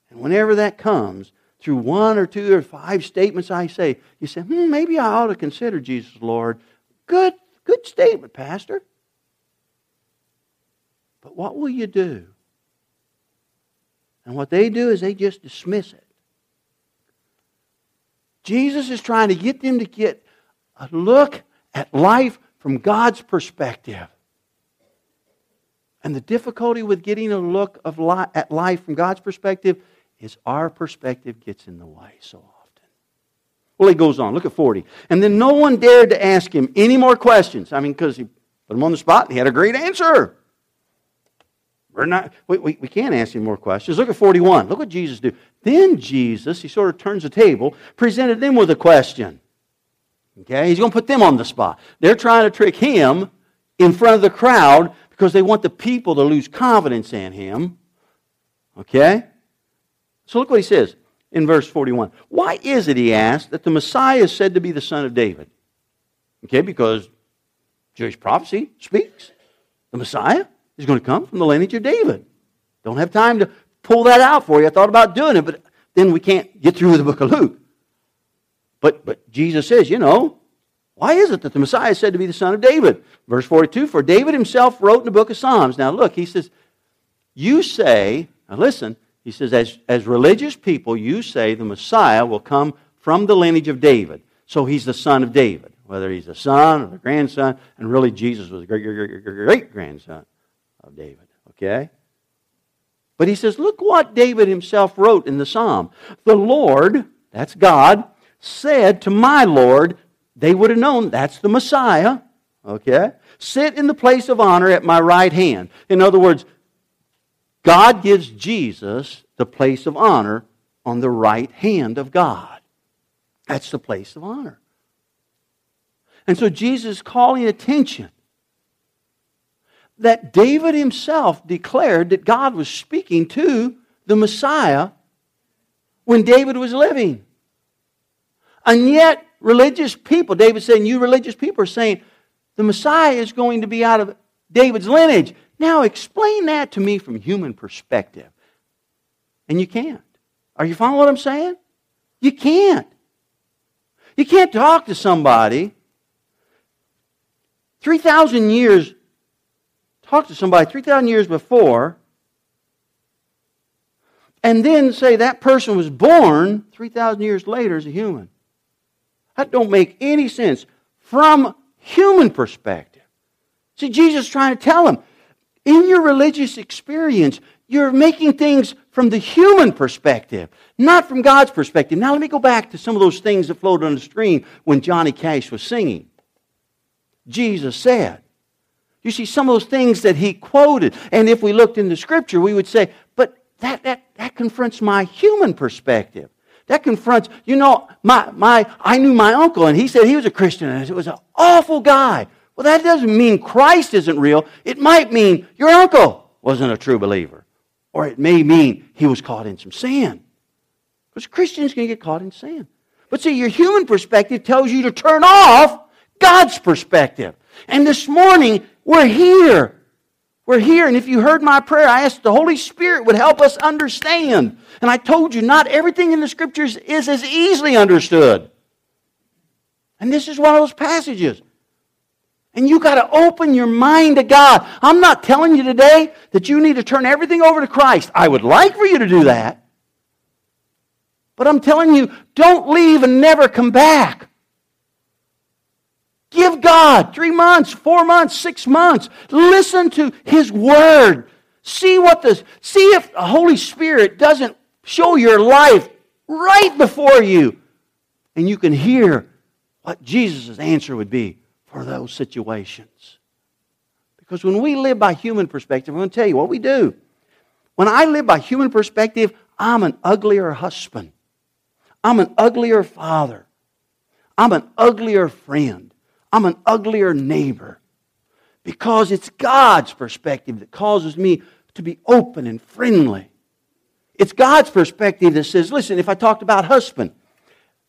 And whenever that comes, through one or two or five statements I say, you say, hmm, maybe I ought to consider Jesus, Lord. Good, good statement, Pastor. But what will you do? And what they do is they just dismiss it. Jesus is trying to get them to get a look at life from God's perspective. And the difficulty with getting a look of li- at life from God's perspective is our perspective gets in the way so often. Well, he goes on. Look at 40. And then no one dared to ask him any more questions. I mean, because he put him on the spot and he had a great answer. We're not, we, we, we can't ask him more questions. Look at 41. Look what Jesus did. Then Jesus, he sort of turns the table, presented them with a question. Okay? He's going to put them on the spot. They're trying to trick him in front of the crowd because they want the people to lose confidence in him. Okay? So look what he says in verse 41. Why is it, he asked, that the Messiah is said to be the son of David? Okay, because Jewish prophecy speaks. The Messiah is going to come from the lineage of David. Don't have time to pull that out for you. I thought about doing it, but then we can't get through the book of Luke. But, but Jesus says, you know, why is it that the Messiah is said to be the son of David? Verse 42 For David himself wrote in the book of Psalms. Now, look, he says, You say, now listen, he says, as, as religious people, you say the Messiah will come from the lineage of David. So he's the son of David, whether he's the son or the grandson, and really Jesus was the great, great, great, great grandson of David. Okay? But he says, look what David himself wrote in the psalm. The Lord, that's God, said to my Lord, they would have known that's the Messiah, okay? Sit in the place of honor at my right hand. In other words, God gives Jesus the place of honor on the right hand of God. That's the place of honor. And so Jesus is calling attention that David himself declared that God was speaking to the Messiah when David was living. And yet, religious people, David saying, You religious people are saying, the Messiah is going to be out of David's lineage. Now, explain that to me from human perspective. And you can't. Are you following what I'm saying? You can't. You can't talk to somebody 3,000 years, talk to somebody 3,000 years before, and then say that person was born 3,000 years later as a human. That don't make any sense from human perspective. See, Jesus is trying to tell him, in your religious experience, you're making things from the human perspective, not from God's perspective. Now, let me go back to some of those things that floated on the screen when Johnny Cash was singing. Jesus said. You see, some of those things that he quoted, and if we looked in the scripture, we would say, but that, that, that confronts my human perspective. That confronts, you know, my, my, I knew my uncle, and he said he was a Christian, and it was an awful guy. Well, that doesn't mean Christ isn't real. It might mean your uncle wasn't a true believer. Or it may mean he was caught in some sin. Because Christians can get caught in sin. But see, your human perspective tells you to turn off God's perspective. And this morning, we're here. We're here. And if you heard my prayer, I asked the Holy Spirit would help us understand. And I told you, not everything in the scriptures is as easily understood. And this is one of those passages. And you got to open your mind to God. I'm not telling you today that you need to turn everything over to Christ. I would like for you to do that. But I'm telling you, don't leave and never come back. Give God three months, four months, six months. Listen to His Word. See what the see if the Holy Spirit doesn't show your life right before you, and you can hear what Jesus' answer would be for those situations. Because when we live by human perspective, I'm going to tell you what we do. When I live by human perspective, I'm an uglier husband. I'm an uglier father. I'm an uglier friend. I'm an uglier neighbor. Because it's God's perspective that causes me to be open and friendly. It's God's perspective that says, listen, if I talked about husband,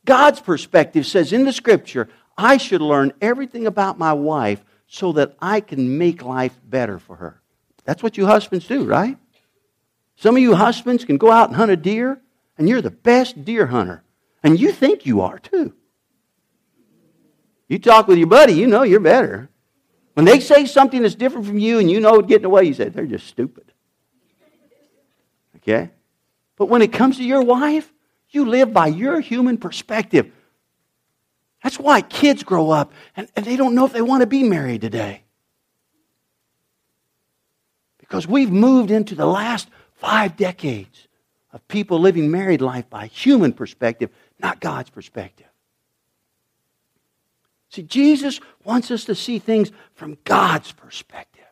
God's perspective says in the scripture, I should learn everything about my wife so that I can make life better for her. That's what you husbands do, right? Some of you husbands can go out and hunt a deer, and you're the best deer hunter. And you think you are too. You talk with your buddy, you know you're better. When they say something that's different from you and you know it's getting away, you say, they're just stupid. Okay? But when it comes to your wife, you live by your human perspective. That's why kids grow up and, and they don't know if they want to be married today. Because we've moved into the last five decades of people living married life by human perspective, not God's perspective. See, Jesus wants us to see things from God's perspective.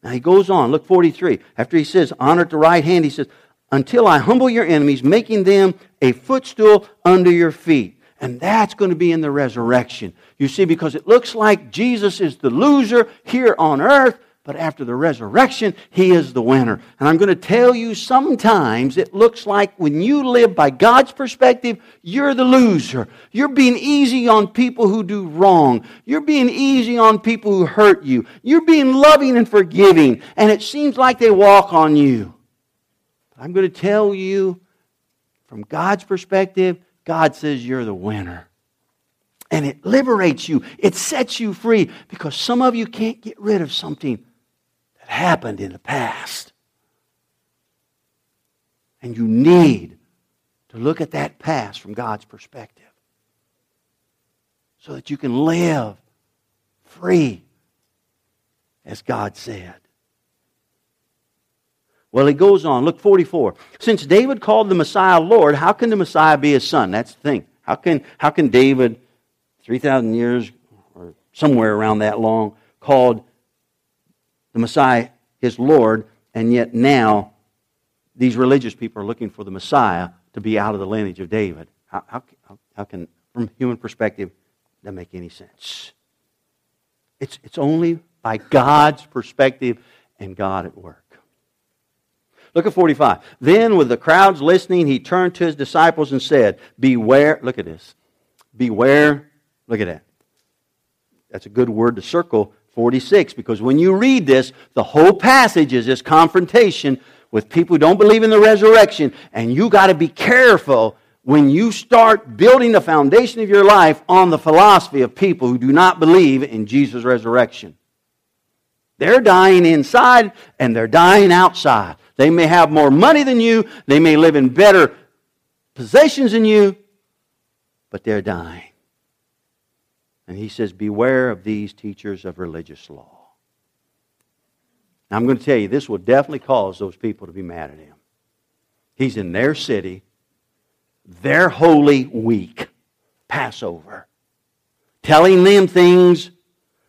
Now he goes on, look 43. After he says, honor at the right hand, he says, until I humble your enemies, making them a footstool under your feet. And that's going to be in the resurrection. You see, because it looks like Jesus is the loser here on earth, but after the resurrection, he is the winner. And I'm going to tell you sometimes it looks like when you live by God's perspective, you're the loser. You're being easy on people who do wrong. You're being easy on people who hurt you. You're being loving and forgiving. And it seems like they walk on you. I'm going to tell you from God's perspective, God says you're the winner. And it liberates you. It sets you free because some of you can't get rid of something happened in the past. And you need to look at that past from God's perspective so that you can live free as God said. Well, he goes on. Look, 44. Since David called the Messiah Lord, how can the Messiah be his son? That's the thing. How can, how can David, 3,000 years or somewhere around that long, called the Messiah his Lord, and yet now these religious people are looking for the Messiah to be out of the lineage of David? How, how, how can, from human perspective, that make any sense? It's, it's only by God's perspective and God at work. Look at 45. Then, with the crowds listening, he turned to his disciples and said, Beware. Look at this. Beware. Look at that. That's a good word to circle 46 because when you read this, the whole passage is this confrontation with people who don't believe in the resurrection, and you got to be careful when you start building the foundation of your life on the philosophy of people who do not believe in Jesus' resurrection. They're dying inside and they're dying outside. They may have more money than you, they may live in better possessions than you, but they're dying. And he says, Beware of these teachers of religious law. Now, I'm going to tell you, this will definitely cause those people to be mad at him. He's in their city, their holy week, Passover, telling them things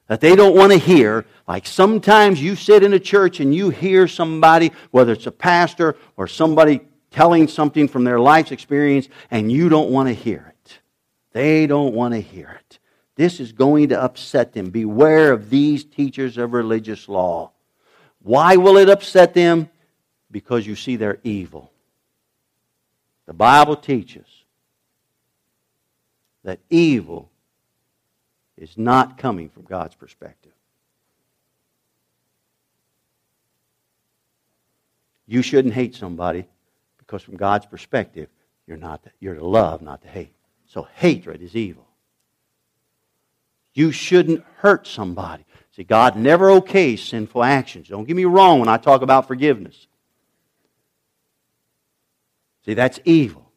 that they don't want to hear. Like sometimes you sit in a church and you hear somebody, whether it's a pastor or somebody telling something from their life's experience, and you don't want to hear it. They don't want to hear it. This is going to upset them. Beware of these teachers of religious law. Why will it upset them? Because you see they're evil. The Bible teaches that evil is not coming from God's perspective. You shouldn't hate somebody because from God's perspective, you're not you're to love, not to hate. So hatred is evil. You shouldn't hurt somebody. See, God never okays sinful actions. Don't get me wrong when I talk about forgiveness. See, that's evil.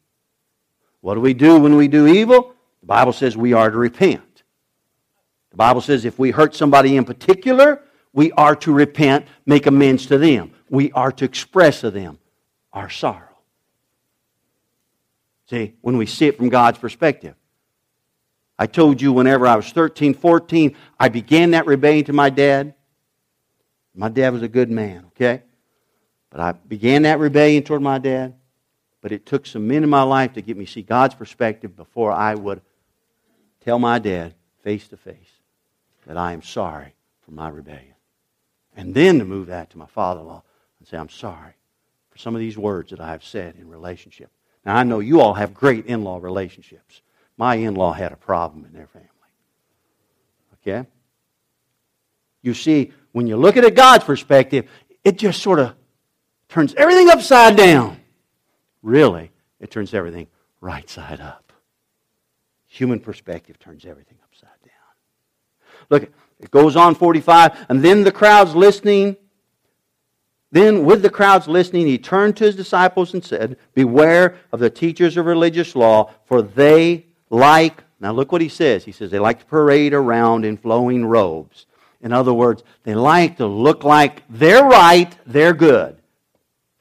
What do we do when we do evil? The Bible says we are to repent. The Bible says if we hurt somebody in particular, we are to repent, make amends to them. We are to express to them our sorrow. See, when we see it from God's perspective. I told you whenever I was 13, 14, I began that rebellion to my dad. My dad was a good man, okay? But I began that rebellion toward my dad. But it took some men in my life to get me to see God's perspective before I would tell my dad face to face that I am sorry for my rebellion. And then to move that to my father in law and say, I'm sorry for some of these words that I have said in relationship. Now, I know you all have great in law relationships. My in law had a problem in their family. Okay? You see, when you look at it God's perspective, it just sort of turns everything upside down. Really, it turns everything right side up. Human perspective turns everything upside down. Look, it goes on 45. And then the crowds listening, then with the crowds listening, he turned to his disciples and said, Beware of the teachers of religious law, for they like, now look what he says. He says they like to parade around in flowing robes. In other words, they like to look like they're right, they're good.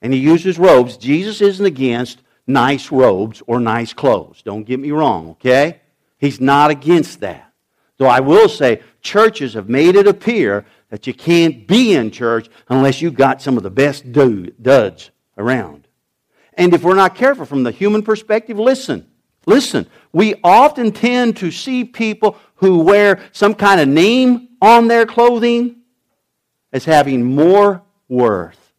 And he uses robes. Jesus isn't against nice robes or nice clothes. Don't get me wrong, okay? He's not against that. Though I will say, churches have made it appear that you can't be in church unless you've got some of the best duds around. And if we're not careful from the human perspective, listen, listen. We often tend to see people who wear some kind of name on their clothing as having more worth.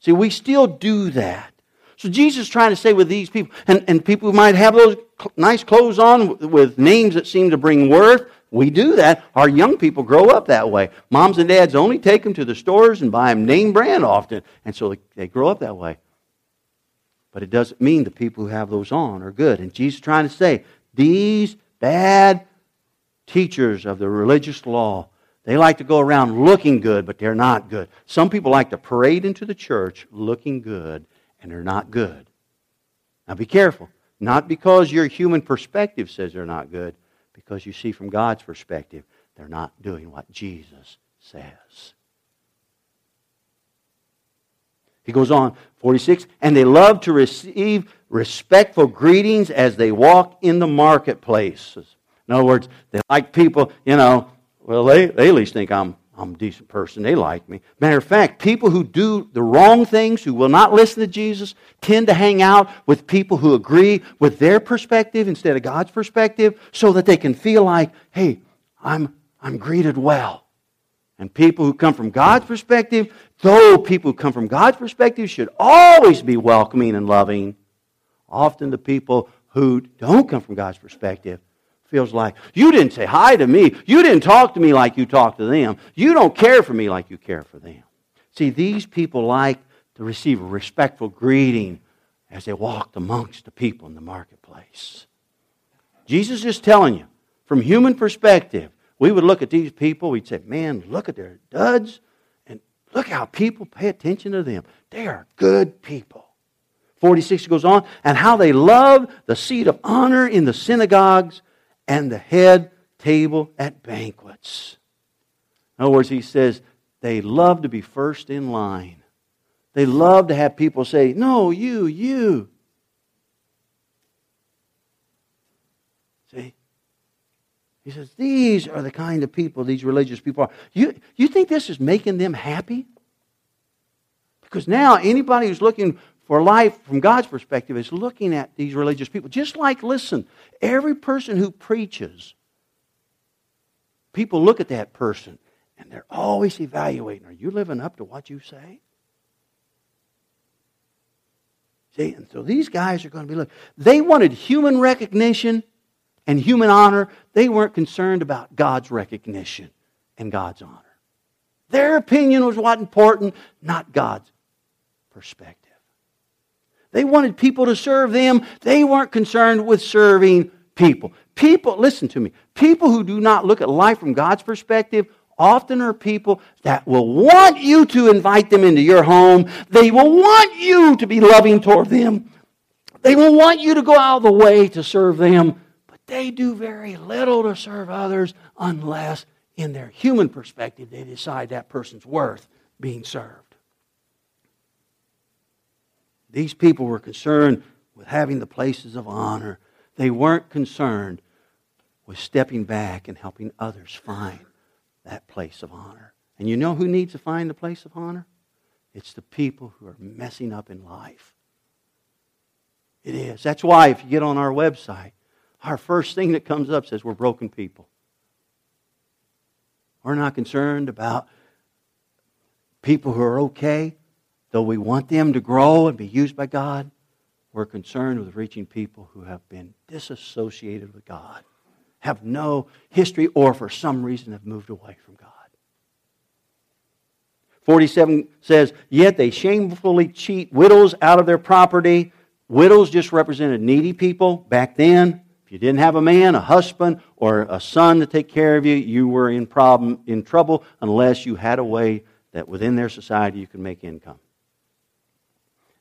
See, we still do that. So Jesus is trying to say with these people, and, and people who might have those nice clothes on with names that seem to bring worth, we do that. Our young people grow up that way. Moms and dads only take them to the stores and buy them name brand often, and so they, they grow up that way. But it doesn't mean the people who have those on are good. And Jesus is trying to say, these bad teachers of the religious law, they like to go around looking good, but they're not good. Some people like to parade into the church looking good and they're not good. Now be careful. Not because your human perspective says they're not good, because you see from God's perspective, they're not doing what Jesus says. He goes on, 46, and they love to receive respectful greetings as they walk in the marketplaces. In other words, they like people, you know, well, they, they at least think I'm, I'm a decent person. They like me. Matter of fact, people who do the wrong things, who will not listen to Jesus, tend to hang out with people who agree with their perspective instead of God's perspective so that they can feel like, hey, I'm, I'm greeted well. And people who come from God's perspective, though people who come from God's perspective should always be welcoming and loving, often the people who don't come from God's perspective feels like you didn't say hi to me. You didn't talk to me like you talk to them. You don't care for me like you care for them. See, these people like to receive a respectful greeting as they walked amongst the people in the marketplace. Jesus is telling you, from human perspective, we would look at these people, we'd say, man, look at their duds, look how people pay attention to them. They are good people. 46 goes on, and how they love the seat of honor in the synagogues and the head table at banquets. In other words, he says they love to be first in line. They love to have people say, No, you, you. See? He says, These are the kind of people these religious people are. You, you think this is making them happy? Because now anybody who's looking for life from God's perspective is looking at these religious people. Just like, listen, every person who preaches, people look at that person and they're always evaluating are you living up to what you say? See, and so these guys are going to be look. They wanted human recognition and human honor, they weren't concerned about God's recognition and God's honor. Their opinion was what important, not God's perspective. They wanted people to serve them. They weren't concerned with serving people. People, listen to me, people who do not look at life from God's perspective often are people that will want you to invite them into your home. They will want you to be loving toward them. They will want you to go out of the way to serve them they do very little to serve others unless, in their human perspective, they decide that person's worth being served. These people were concerned with having the places of honor. They weren't concerned with stepping back and helping others find that place of honor. And you know who needs to find the place of honor? It's the people who are messing up in life. It is. That's why if you get on our website, our first thing that comes up says we're broken people. We're not concerned about people who are okay, though we want them to grow and be used by God. We're concerned with reaching people who have been disassociated with God, have no history, or for some reason have moved away from God. 47 says, Yet they shamefully cheat widows out of their property. Widows just represented needy people back then. If you didn't have a man, a husband, or a son to take care of you, you were in problem in trouble unless you had a way that within their society you could make income.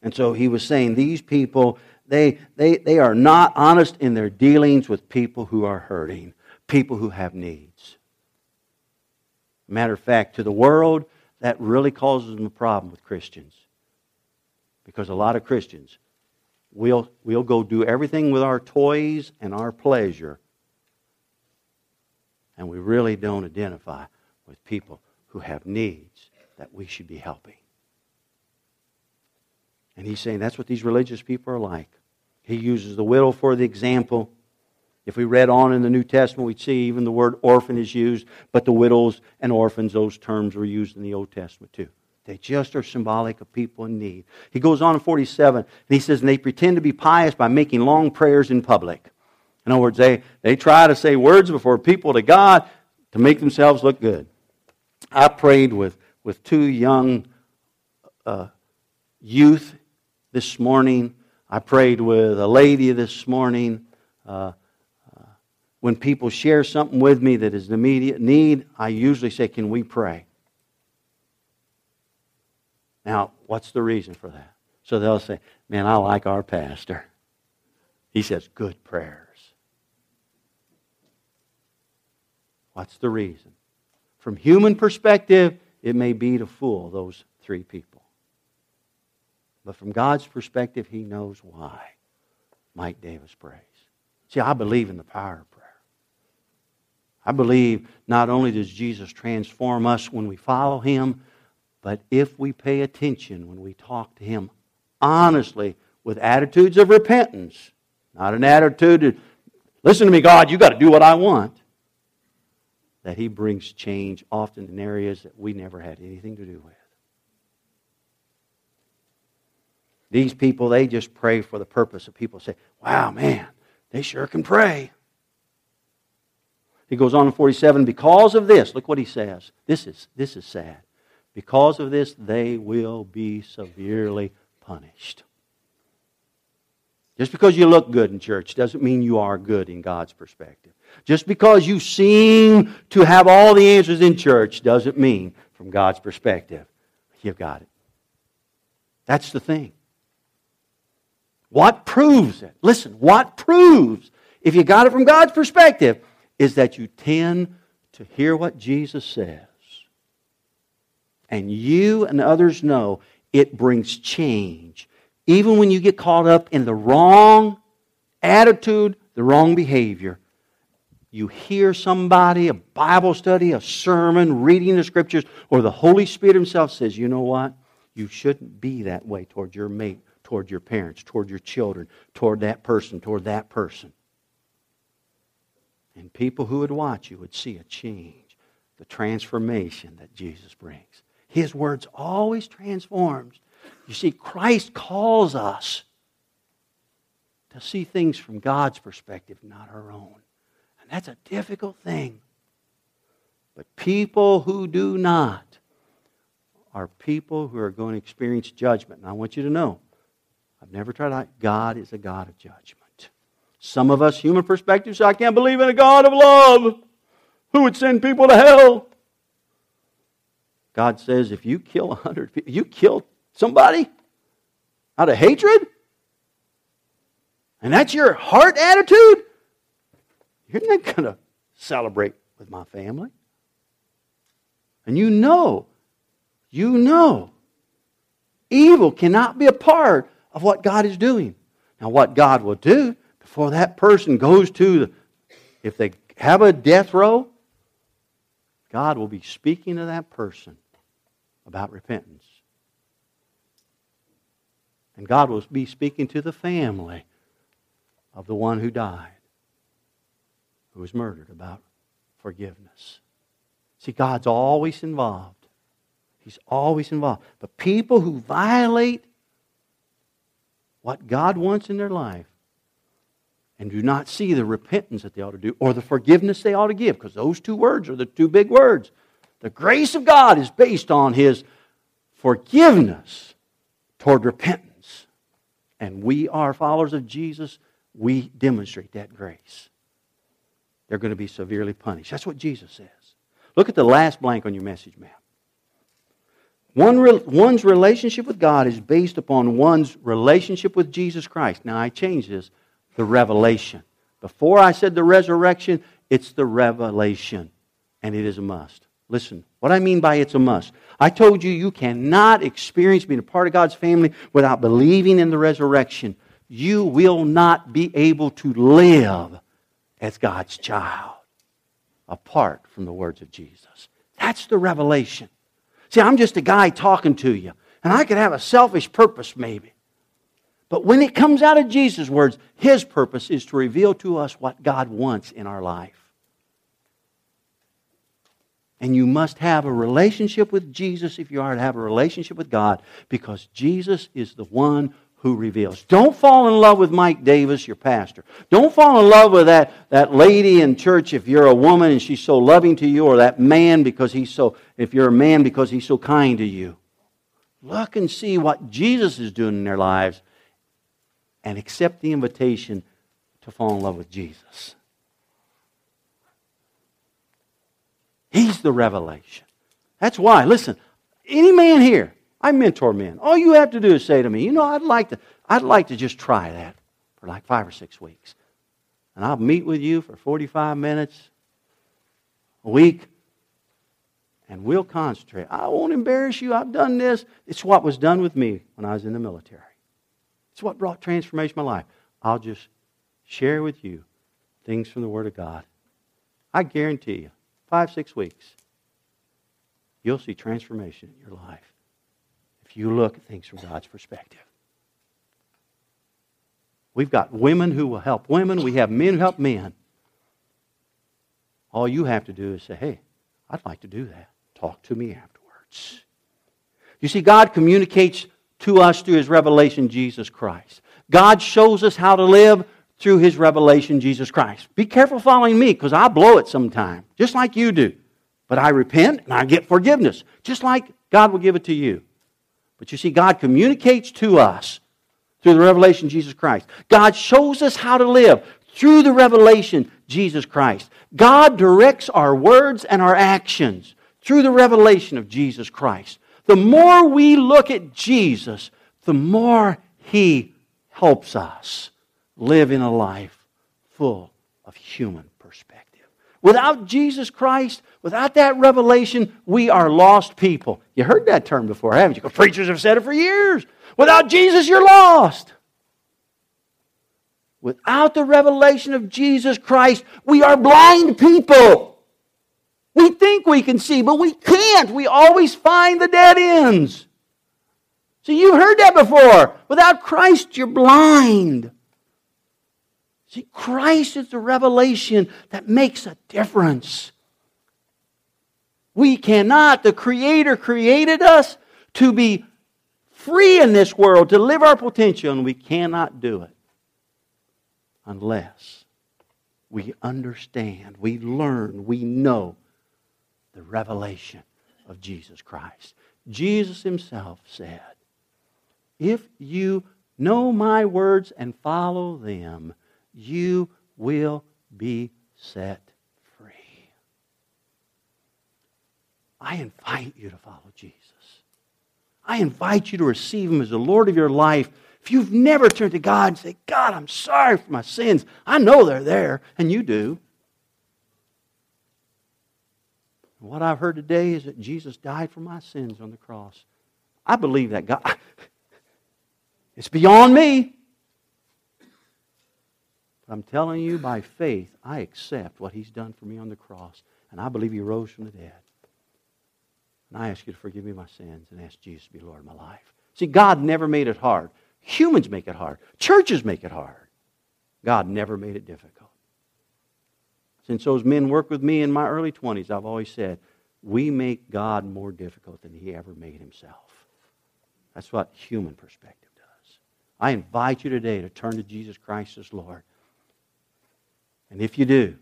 And so he was saying these people, they, they, they are not honest in their dealings with people who are hurting, people who have needs. Matter of fact, to the world, that really causes them a problem with Christians. Because a lot of Christians We'll, we'll go do everything with our toys and our pleasure. And we really don't identify with people who have needs that we should be helping. And he's saying that's what these religious people are like. He uses the widow for the example. If we read on in the New Testament, we'd see even the word orphan is used, but the widows and orphans, those terms were used in the Old Testament too. They just are symbolic of people in need. He goes on in 47, and he says, and they pretend to be pious by making long prayers in public. In other words, they, they try to say words before people to God to make themselves look good. I prayed with, with two young uh, youth this morning. I prayed with a lady this morning. Uh, uh, when people share something with me that is an immediate need, I usually say, Can we pray? Now, what's the reason for that? So they'll say, Man, I like our pastor. He says good prayers. What's the reason? From human perspective, it may be to fool those three people. But from God's perspective, He knows why Mike Davis prays. See, I believe in the power of prayer. I believe not only does Jesus transform us when we follow Him, but if we pay attention when we talk to Him honestly with attitudes of repentance, not an attitude to, listen to me, God, you've got to do what I want, that He brings change often in areas that we never had anything to do with. These people, they just pray for the purpose of people say, wow, man, they sure can pray. He goes on in 47, because of this, look what he says. This is, this is sad. Because of this, they will be severely punished. Just because you look good in church doesn't mean you are good in God's perspective. Just because you seem to have all the answers in church doesn't mean, from God's perspective, you've got it. That's the thing. What proves it? Listen, what proves, if you got it from God's perspective, is that you tend to hear what Jesus says. And you and others know it brings change. Even when you get caught up in the wrong attitude, the wrong behavior, you hear somebody, a Bible study, a sermon, reading the scriptures, or the Holy Spirit Himself says, you know what? You shouldn't be that way toward your mate, toward your parents, toward your children, toward that person, toward that person. And people who would watch you would see a change, the transformation that Jesus brings. His words always transforms. You see, Christ calls us to see things from God's perspective, not our own. And that's a difficult thing. But people who do not are people who are going to experience judgment. And I want you to know, I've never tried to. God is a God of judgment. Some of us, human perspectives, say, I can't believe in a God of love who would send people to hell. God says, if you kill a hundred people, you kill somebody out of hatred, and that's your heart attitude, you're not going to celebrate with my family. And you know, you know, evil cannot be a part of what God is doing. Now, what God will do before that person goes to, the, if they have a death row, God will be speaking to that person about repentance. And God will be speaking to the family of the one who died, who was murdered, about forgiveness. See, God's always involved. He's always involved. The people who violate what God wants in their life and do not see the repentance that they ought to do or the forgiveness they ought to give, because those two words are the two big words. The grace of God is based on His forgiveness toward repentance. And we are followers of Jesus. We demonstrate that grace. They're going to be severely punished. That's what Jesus says. Look at the last blank on your message map. One re- one's relationship with God is based upon one's relationship with Jesus Christ. Now, I changed this the revelation. Before I said the resurrection, it's the revelation, and it is a must. Listen, what I mean by it's a must. I told you you cannot experience being a part of God's family without believing in the resurrection. You will not be able to live as God's child apart from the words of Jesus. That's the revelation. See, I'm just a guy talking to you, and I could have a selfish purpose maybe. But when it comes out of Jesus' words, his purpose is to reveal to us what God wants in our life. And you must have a relationship with Jesus if you are to have a relationship with God because Jesus is the one who reveals. Don't fall in love with Mike Davis, your pastor. Don't fall in love with that, that lady in church if you're a woman and she's so loving to you, or that man because he's so, if you're a man because he's so kind to you. Look and see what Jesus is doing in their lives and accept the invitation to fall in love with Jesus. He's the revelation. That's why, listen, any man here, I mentor men. All you have to do is say to me, you know, I'd like to, I'd like to just try that for like five or six weeks. And I'll meet with you for 45 minutes a week. and we'll concentrate. I won't embarrass you. I've done this. It's what was done with me when I was in the military. It's what brought transformation in my life. I'll just share with you things from the Word of God. I guarantee you, five, six weeks, you'll see transformation in your life if you look at things from God's perspective. We've got women who will help women, we have men who help men. All you have to do is say, hey, I'd like to do that. Talk to me afterwards. You see, God communicates to us through His revelation, Jesus Christ. God shows us how to live through His revelation, Jesus Christ. Be careful following me because I blow it sometime, just like you do. But I repent and I get forgiveness, just like God will give it to you. But you see, God communicates to us through the revelation, Jesus Christ. God shows us how to live through the revelation, Jesus Christ. God directs our words and our actions through the revelation of Jesus Christ. The more we look at Jesus, the more He helps us live in a life full of human perspective. Without Jesus Christ, without that revelation, we are lost people. You heard that term before, haven't you? Preachers have said it for years. Without Jesus, you're lost. Without the revelation of Jesus Christ, we are blind people. We think we can see, but we can't. We always find the dead ends. See, you've heard that before. Without Christ, you're blind. See, Christ is the revelation that makes a difference. We cannot, the Creator created us to be free in this world, to live our potential, and we cannot do it unless we understand, we learn, we know the revelation of Jesus Christ. Jesus himself said, If you know my words and follow them, you will be set free. I invite you to follow Jesus. I invite you to receive him as the Lord of your life. If you've never turned to God and say, God, I'm sorry for my sins, I know they're there, and you do. What I've heard today is that Jesus died for my sins on the cross. I believe that God. It's beyond me. I'm telling you, by faith, I accept what He's done for me on the cross. And I believe He rose from the dead. And I ask you to forgive me my sins and ask Jesus to be Lord of my life. See, God never made it hard. Humans make it hard. Churches make it hard. God never made it difficult. Since those men worked with me in my early 20s, I've always said, we make God more difficult than He ever made Himself. That's what human perspective does. I invite you today to turn to Jesus Christ as Lord. And if you do,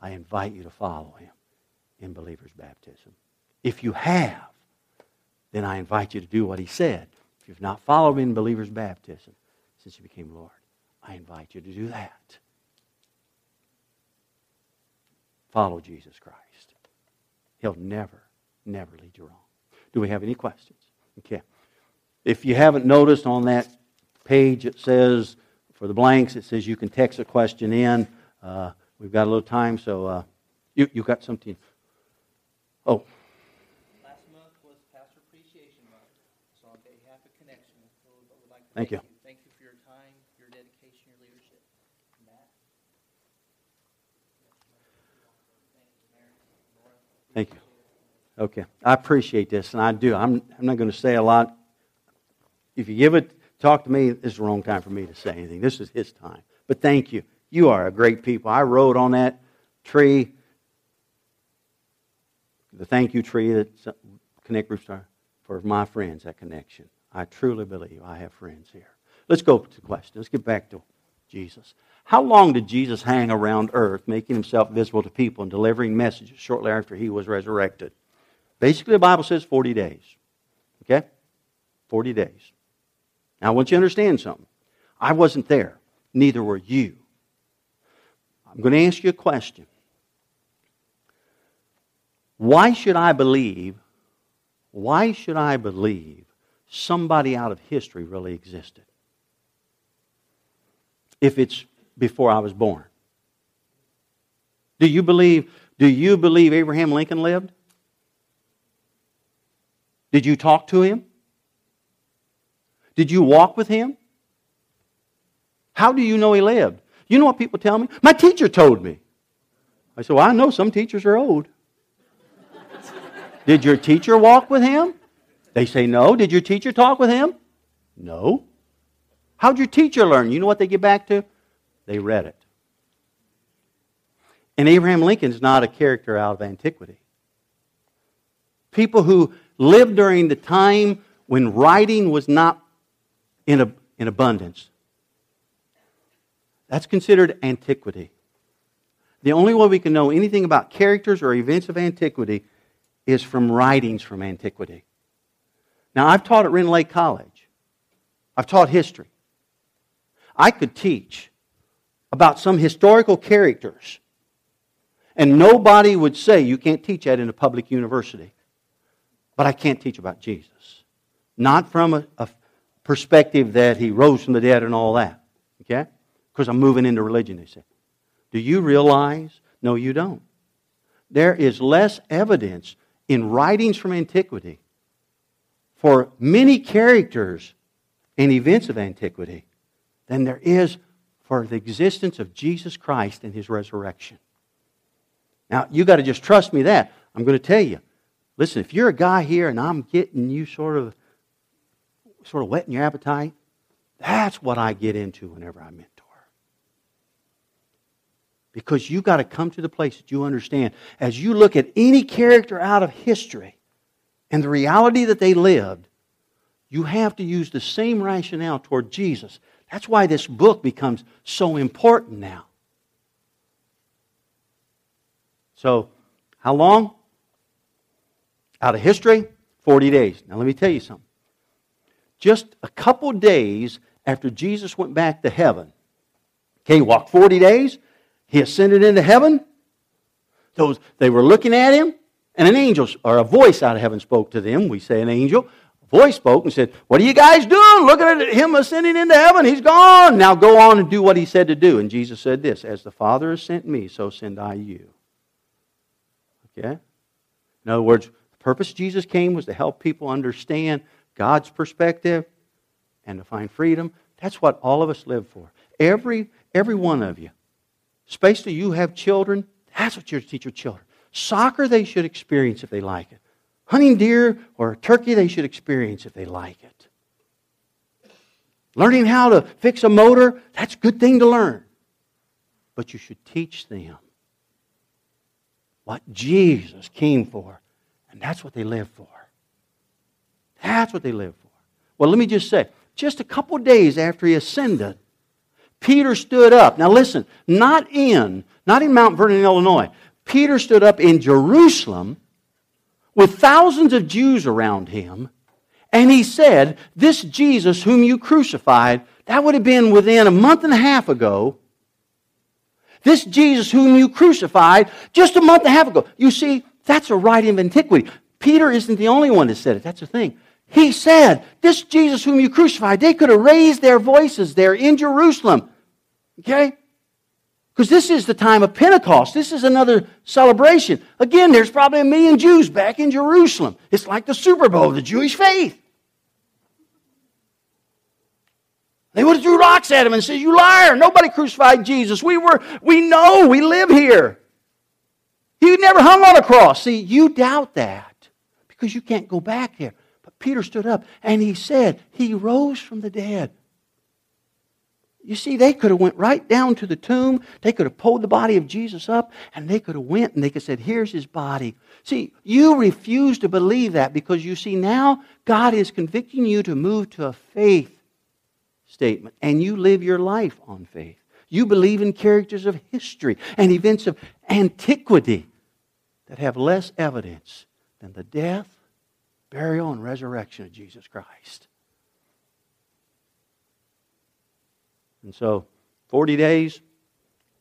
I invite you to follow him in believer's baptism. If you have, then I invite you to do what he said. If you've not followed me in believer's baptism since you became Lord, I invite you to do that. Follow Jesus Christ. He'll never, never lead you wrong. Do we have any questions? Okay. If you haven't noticed on that page, it says, for the blanks, it says you can text a question in. Uh, we've got a little time, so uh, you you got something. Oh. Last month was Pastor Appreciation Month, so on behalf of Connection, we would like to thank, you. you. Thank you for your time, your dedication, your leadership. Matt. Thank you. Okay, I appreciate this, and I do. I'm I'm not going to say a lot. If you give it, talk to me. This is the wrong time for me to say anything. This is his time. But thank you. You are a great people. I wrote on that tree, the thank you tree that Connect Group for my friends that Connection. I truly believe I have friends here. Let's go to the question. Let's get back to Jesus. How long did Jesus hang around earth, making himself visible to people and delivering messages shortly after he was resurrected? Basically, the Bible says 40 days. Okay? 40 days. Now, I want you to understand something. I wasn't there, neither were you. I'm going to ask you a question. Why should I believe, why should I believe somebody out of history really existed? If it's before I was born. Do you believe, do you believe Abraham Lincoln lived? Did you talk to him? Did you walk with him? How do you know he lived? You know what people tell me? My teacher told me. I said, Well, I know some teachers are old. Did your teacher walk with him? They say no. Did your teacher talk with him? No. How'd your teacher learn? You know what they get back to? They read it. And Abraham Lincoln is not a character out of antiquity. People who lived during the time when writing was not in, a, in abundance. That's considered antiquity. The only way we can know anything about characters or events of antiquity is from writings from antiquity. Now, I've taught at Rend Lake College, I've taught history. I could teach about some historical characters, and nobody would say you can't teach that in a public university. But I can't teach about Jesus. Not from a, a perspective that he rose from the dead and all that. Okay? Because I'm moving into religion, they say. Do you realize? No, you don't. There is less evidence in writings from antiquity for many characters and events of antiquity than there is for the existence of Jesus Christ and his resurrection. Now, you got to just trust me that. I'm going to tell you. Listen, if you're a guy here and I'm getting you sort of sort of whetting your appetite, that's what I get into whenever I mentor. Because you've got to come to the place that you understand. As you look at any character out of history and the reality that they lived, you have to use the same rationale toward Jesus. That's why this book becomes so important now. So, how long? Out of history, 40 days. Now, let me tell you something. Just a couple days after Jesus went back to heaven, okay, he walked 40 days, he ascended into heaven. Those, they were looking at him, and an angel or a voice out of heaven spoke to them. We say an angel. A voice spoke and said, What are you guys doing? Looking at him ascending into heaven. He's gone. Now go on and do what he said to do. And Jesus said this As the Father has sent me, so send I you. Okay? In other words, the purpose Jesus came was to help people understand God's perspective and to find freedom. That's what all of us live for. Every, every one of you. Especially you have children, that's what to teach your children. Soccer they should experience if they like it. Hunting deer or turkey they should experience if they like it. Learning how to fix a motor, that's a good thing to learn. But you should teach them what Jesus came for. And that's what they live for. That's what they live for. Well, let me just say, just a couple days after he ascended, Peter stood up. Now listen, not in, not in Mount Vernon, Illinois. Peter stood up in Jerusalem with thousands of Jews around him, and he said, This Jesus whom you crucified, that would have been within a month and a half ago. This Jesus whom you crucified just a month and a half ago. You see, that's a writing of antiquity. Peter isn't the only one that said it. That's the thing. He said, This Jesus whom you crucified, they could have raised their voices there in Jerusalem. Okay? Because this is the time of Pentecost. This is another celebration. Again, there's probably a million Jews back in Jerusalem. It's like the Super Bowl of the Jewish faith. They would have threw rocks at him and said, You liar! Nobody crucified Jesus. We were, we know, we live here. He never hung on a cross. See, you doubt that because you can't go back there. But Peter stood up and he said, He rose from the dead. You see, they could have went right down to the tomb. They could have pulled the body of Jesus up, and they could have went and they could have said, "Here's his body." See, you refuse to believe that because you see now God is convicting you to move to a faith statement, and you live your life on faith. You believe in characters of history and events of antiquity that have less evidence than the death, burial, and resurrection of Jesus Christ. And so, 40 days,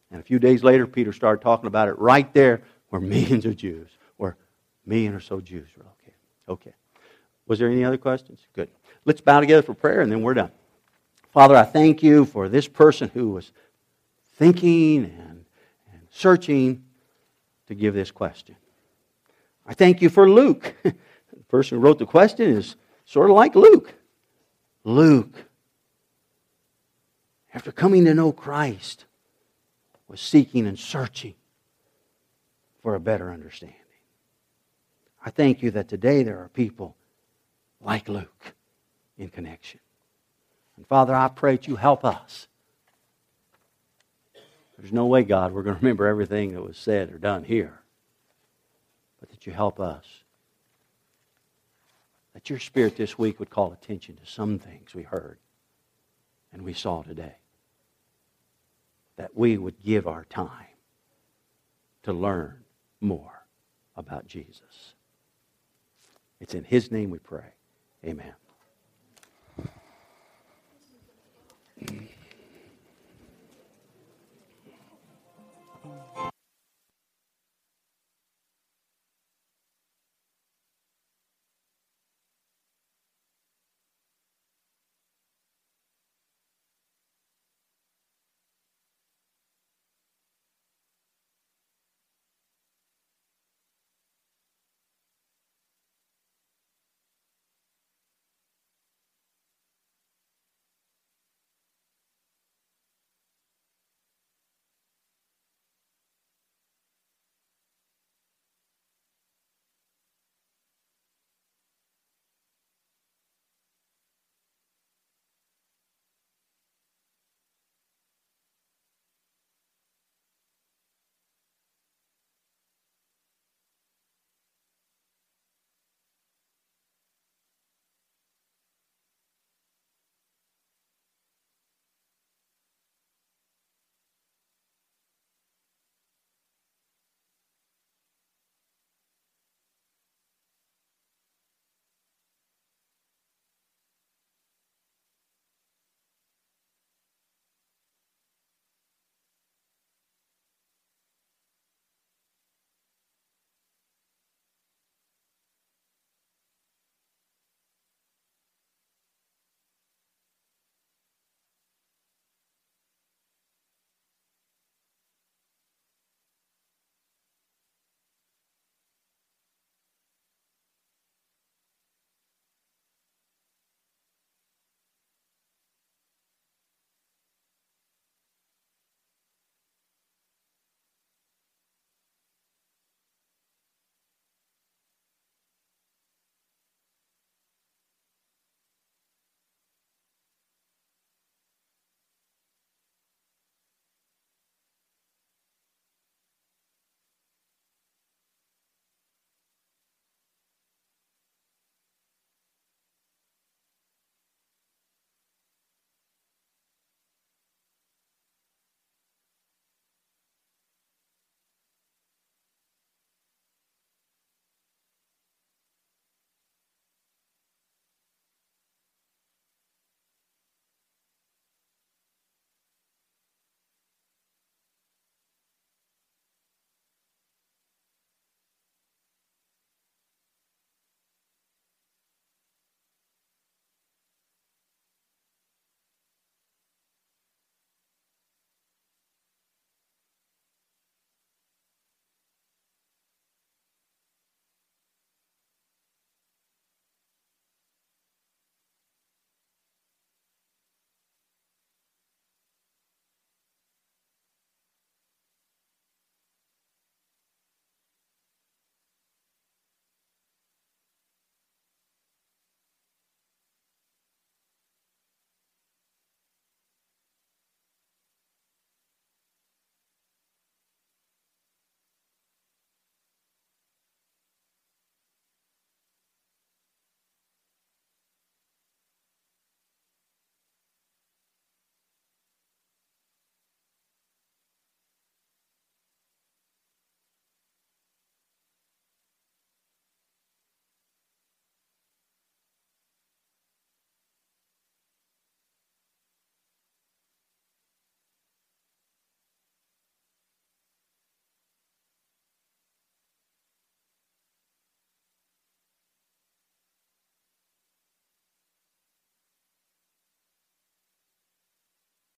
and a few days later, Peter started talking about it right there where millions of Jews, or million or so Jews were located. Okay. Was there any other questions? Good. Let's bow together for prayer, and then we're done. Father, I thank you for this person who was thinking and, and searching to give this question. I thank you for Luke, the person who wrote the question is sort of like Luke. Luke, after coming to know Christ, was seeking and searching for a better understanding. I thank you that today there are people like Luke in connection. And Father, I pray that you help us. There's no way, God, we're going to remember everything that was said or done here. But that you help us. That your Spirit this week would call attention to some things we heard and we saw today that we would give our time to learn more about Jesus. It's in His name we pray. Amen.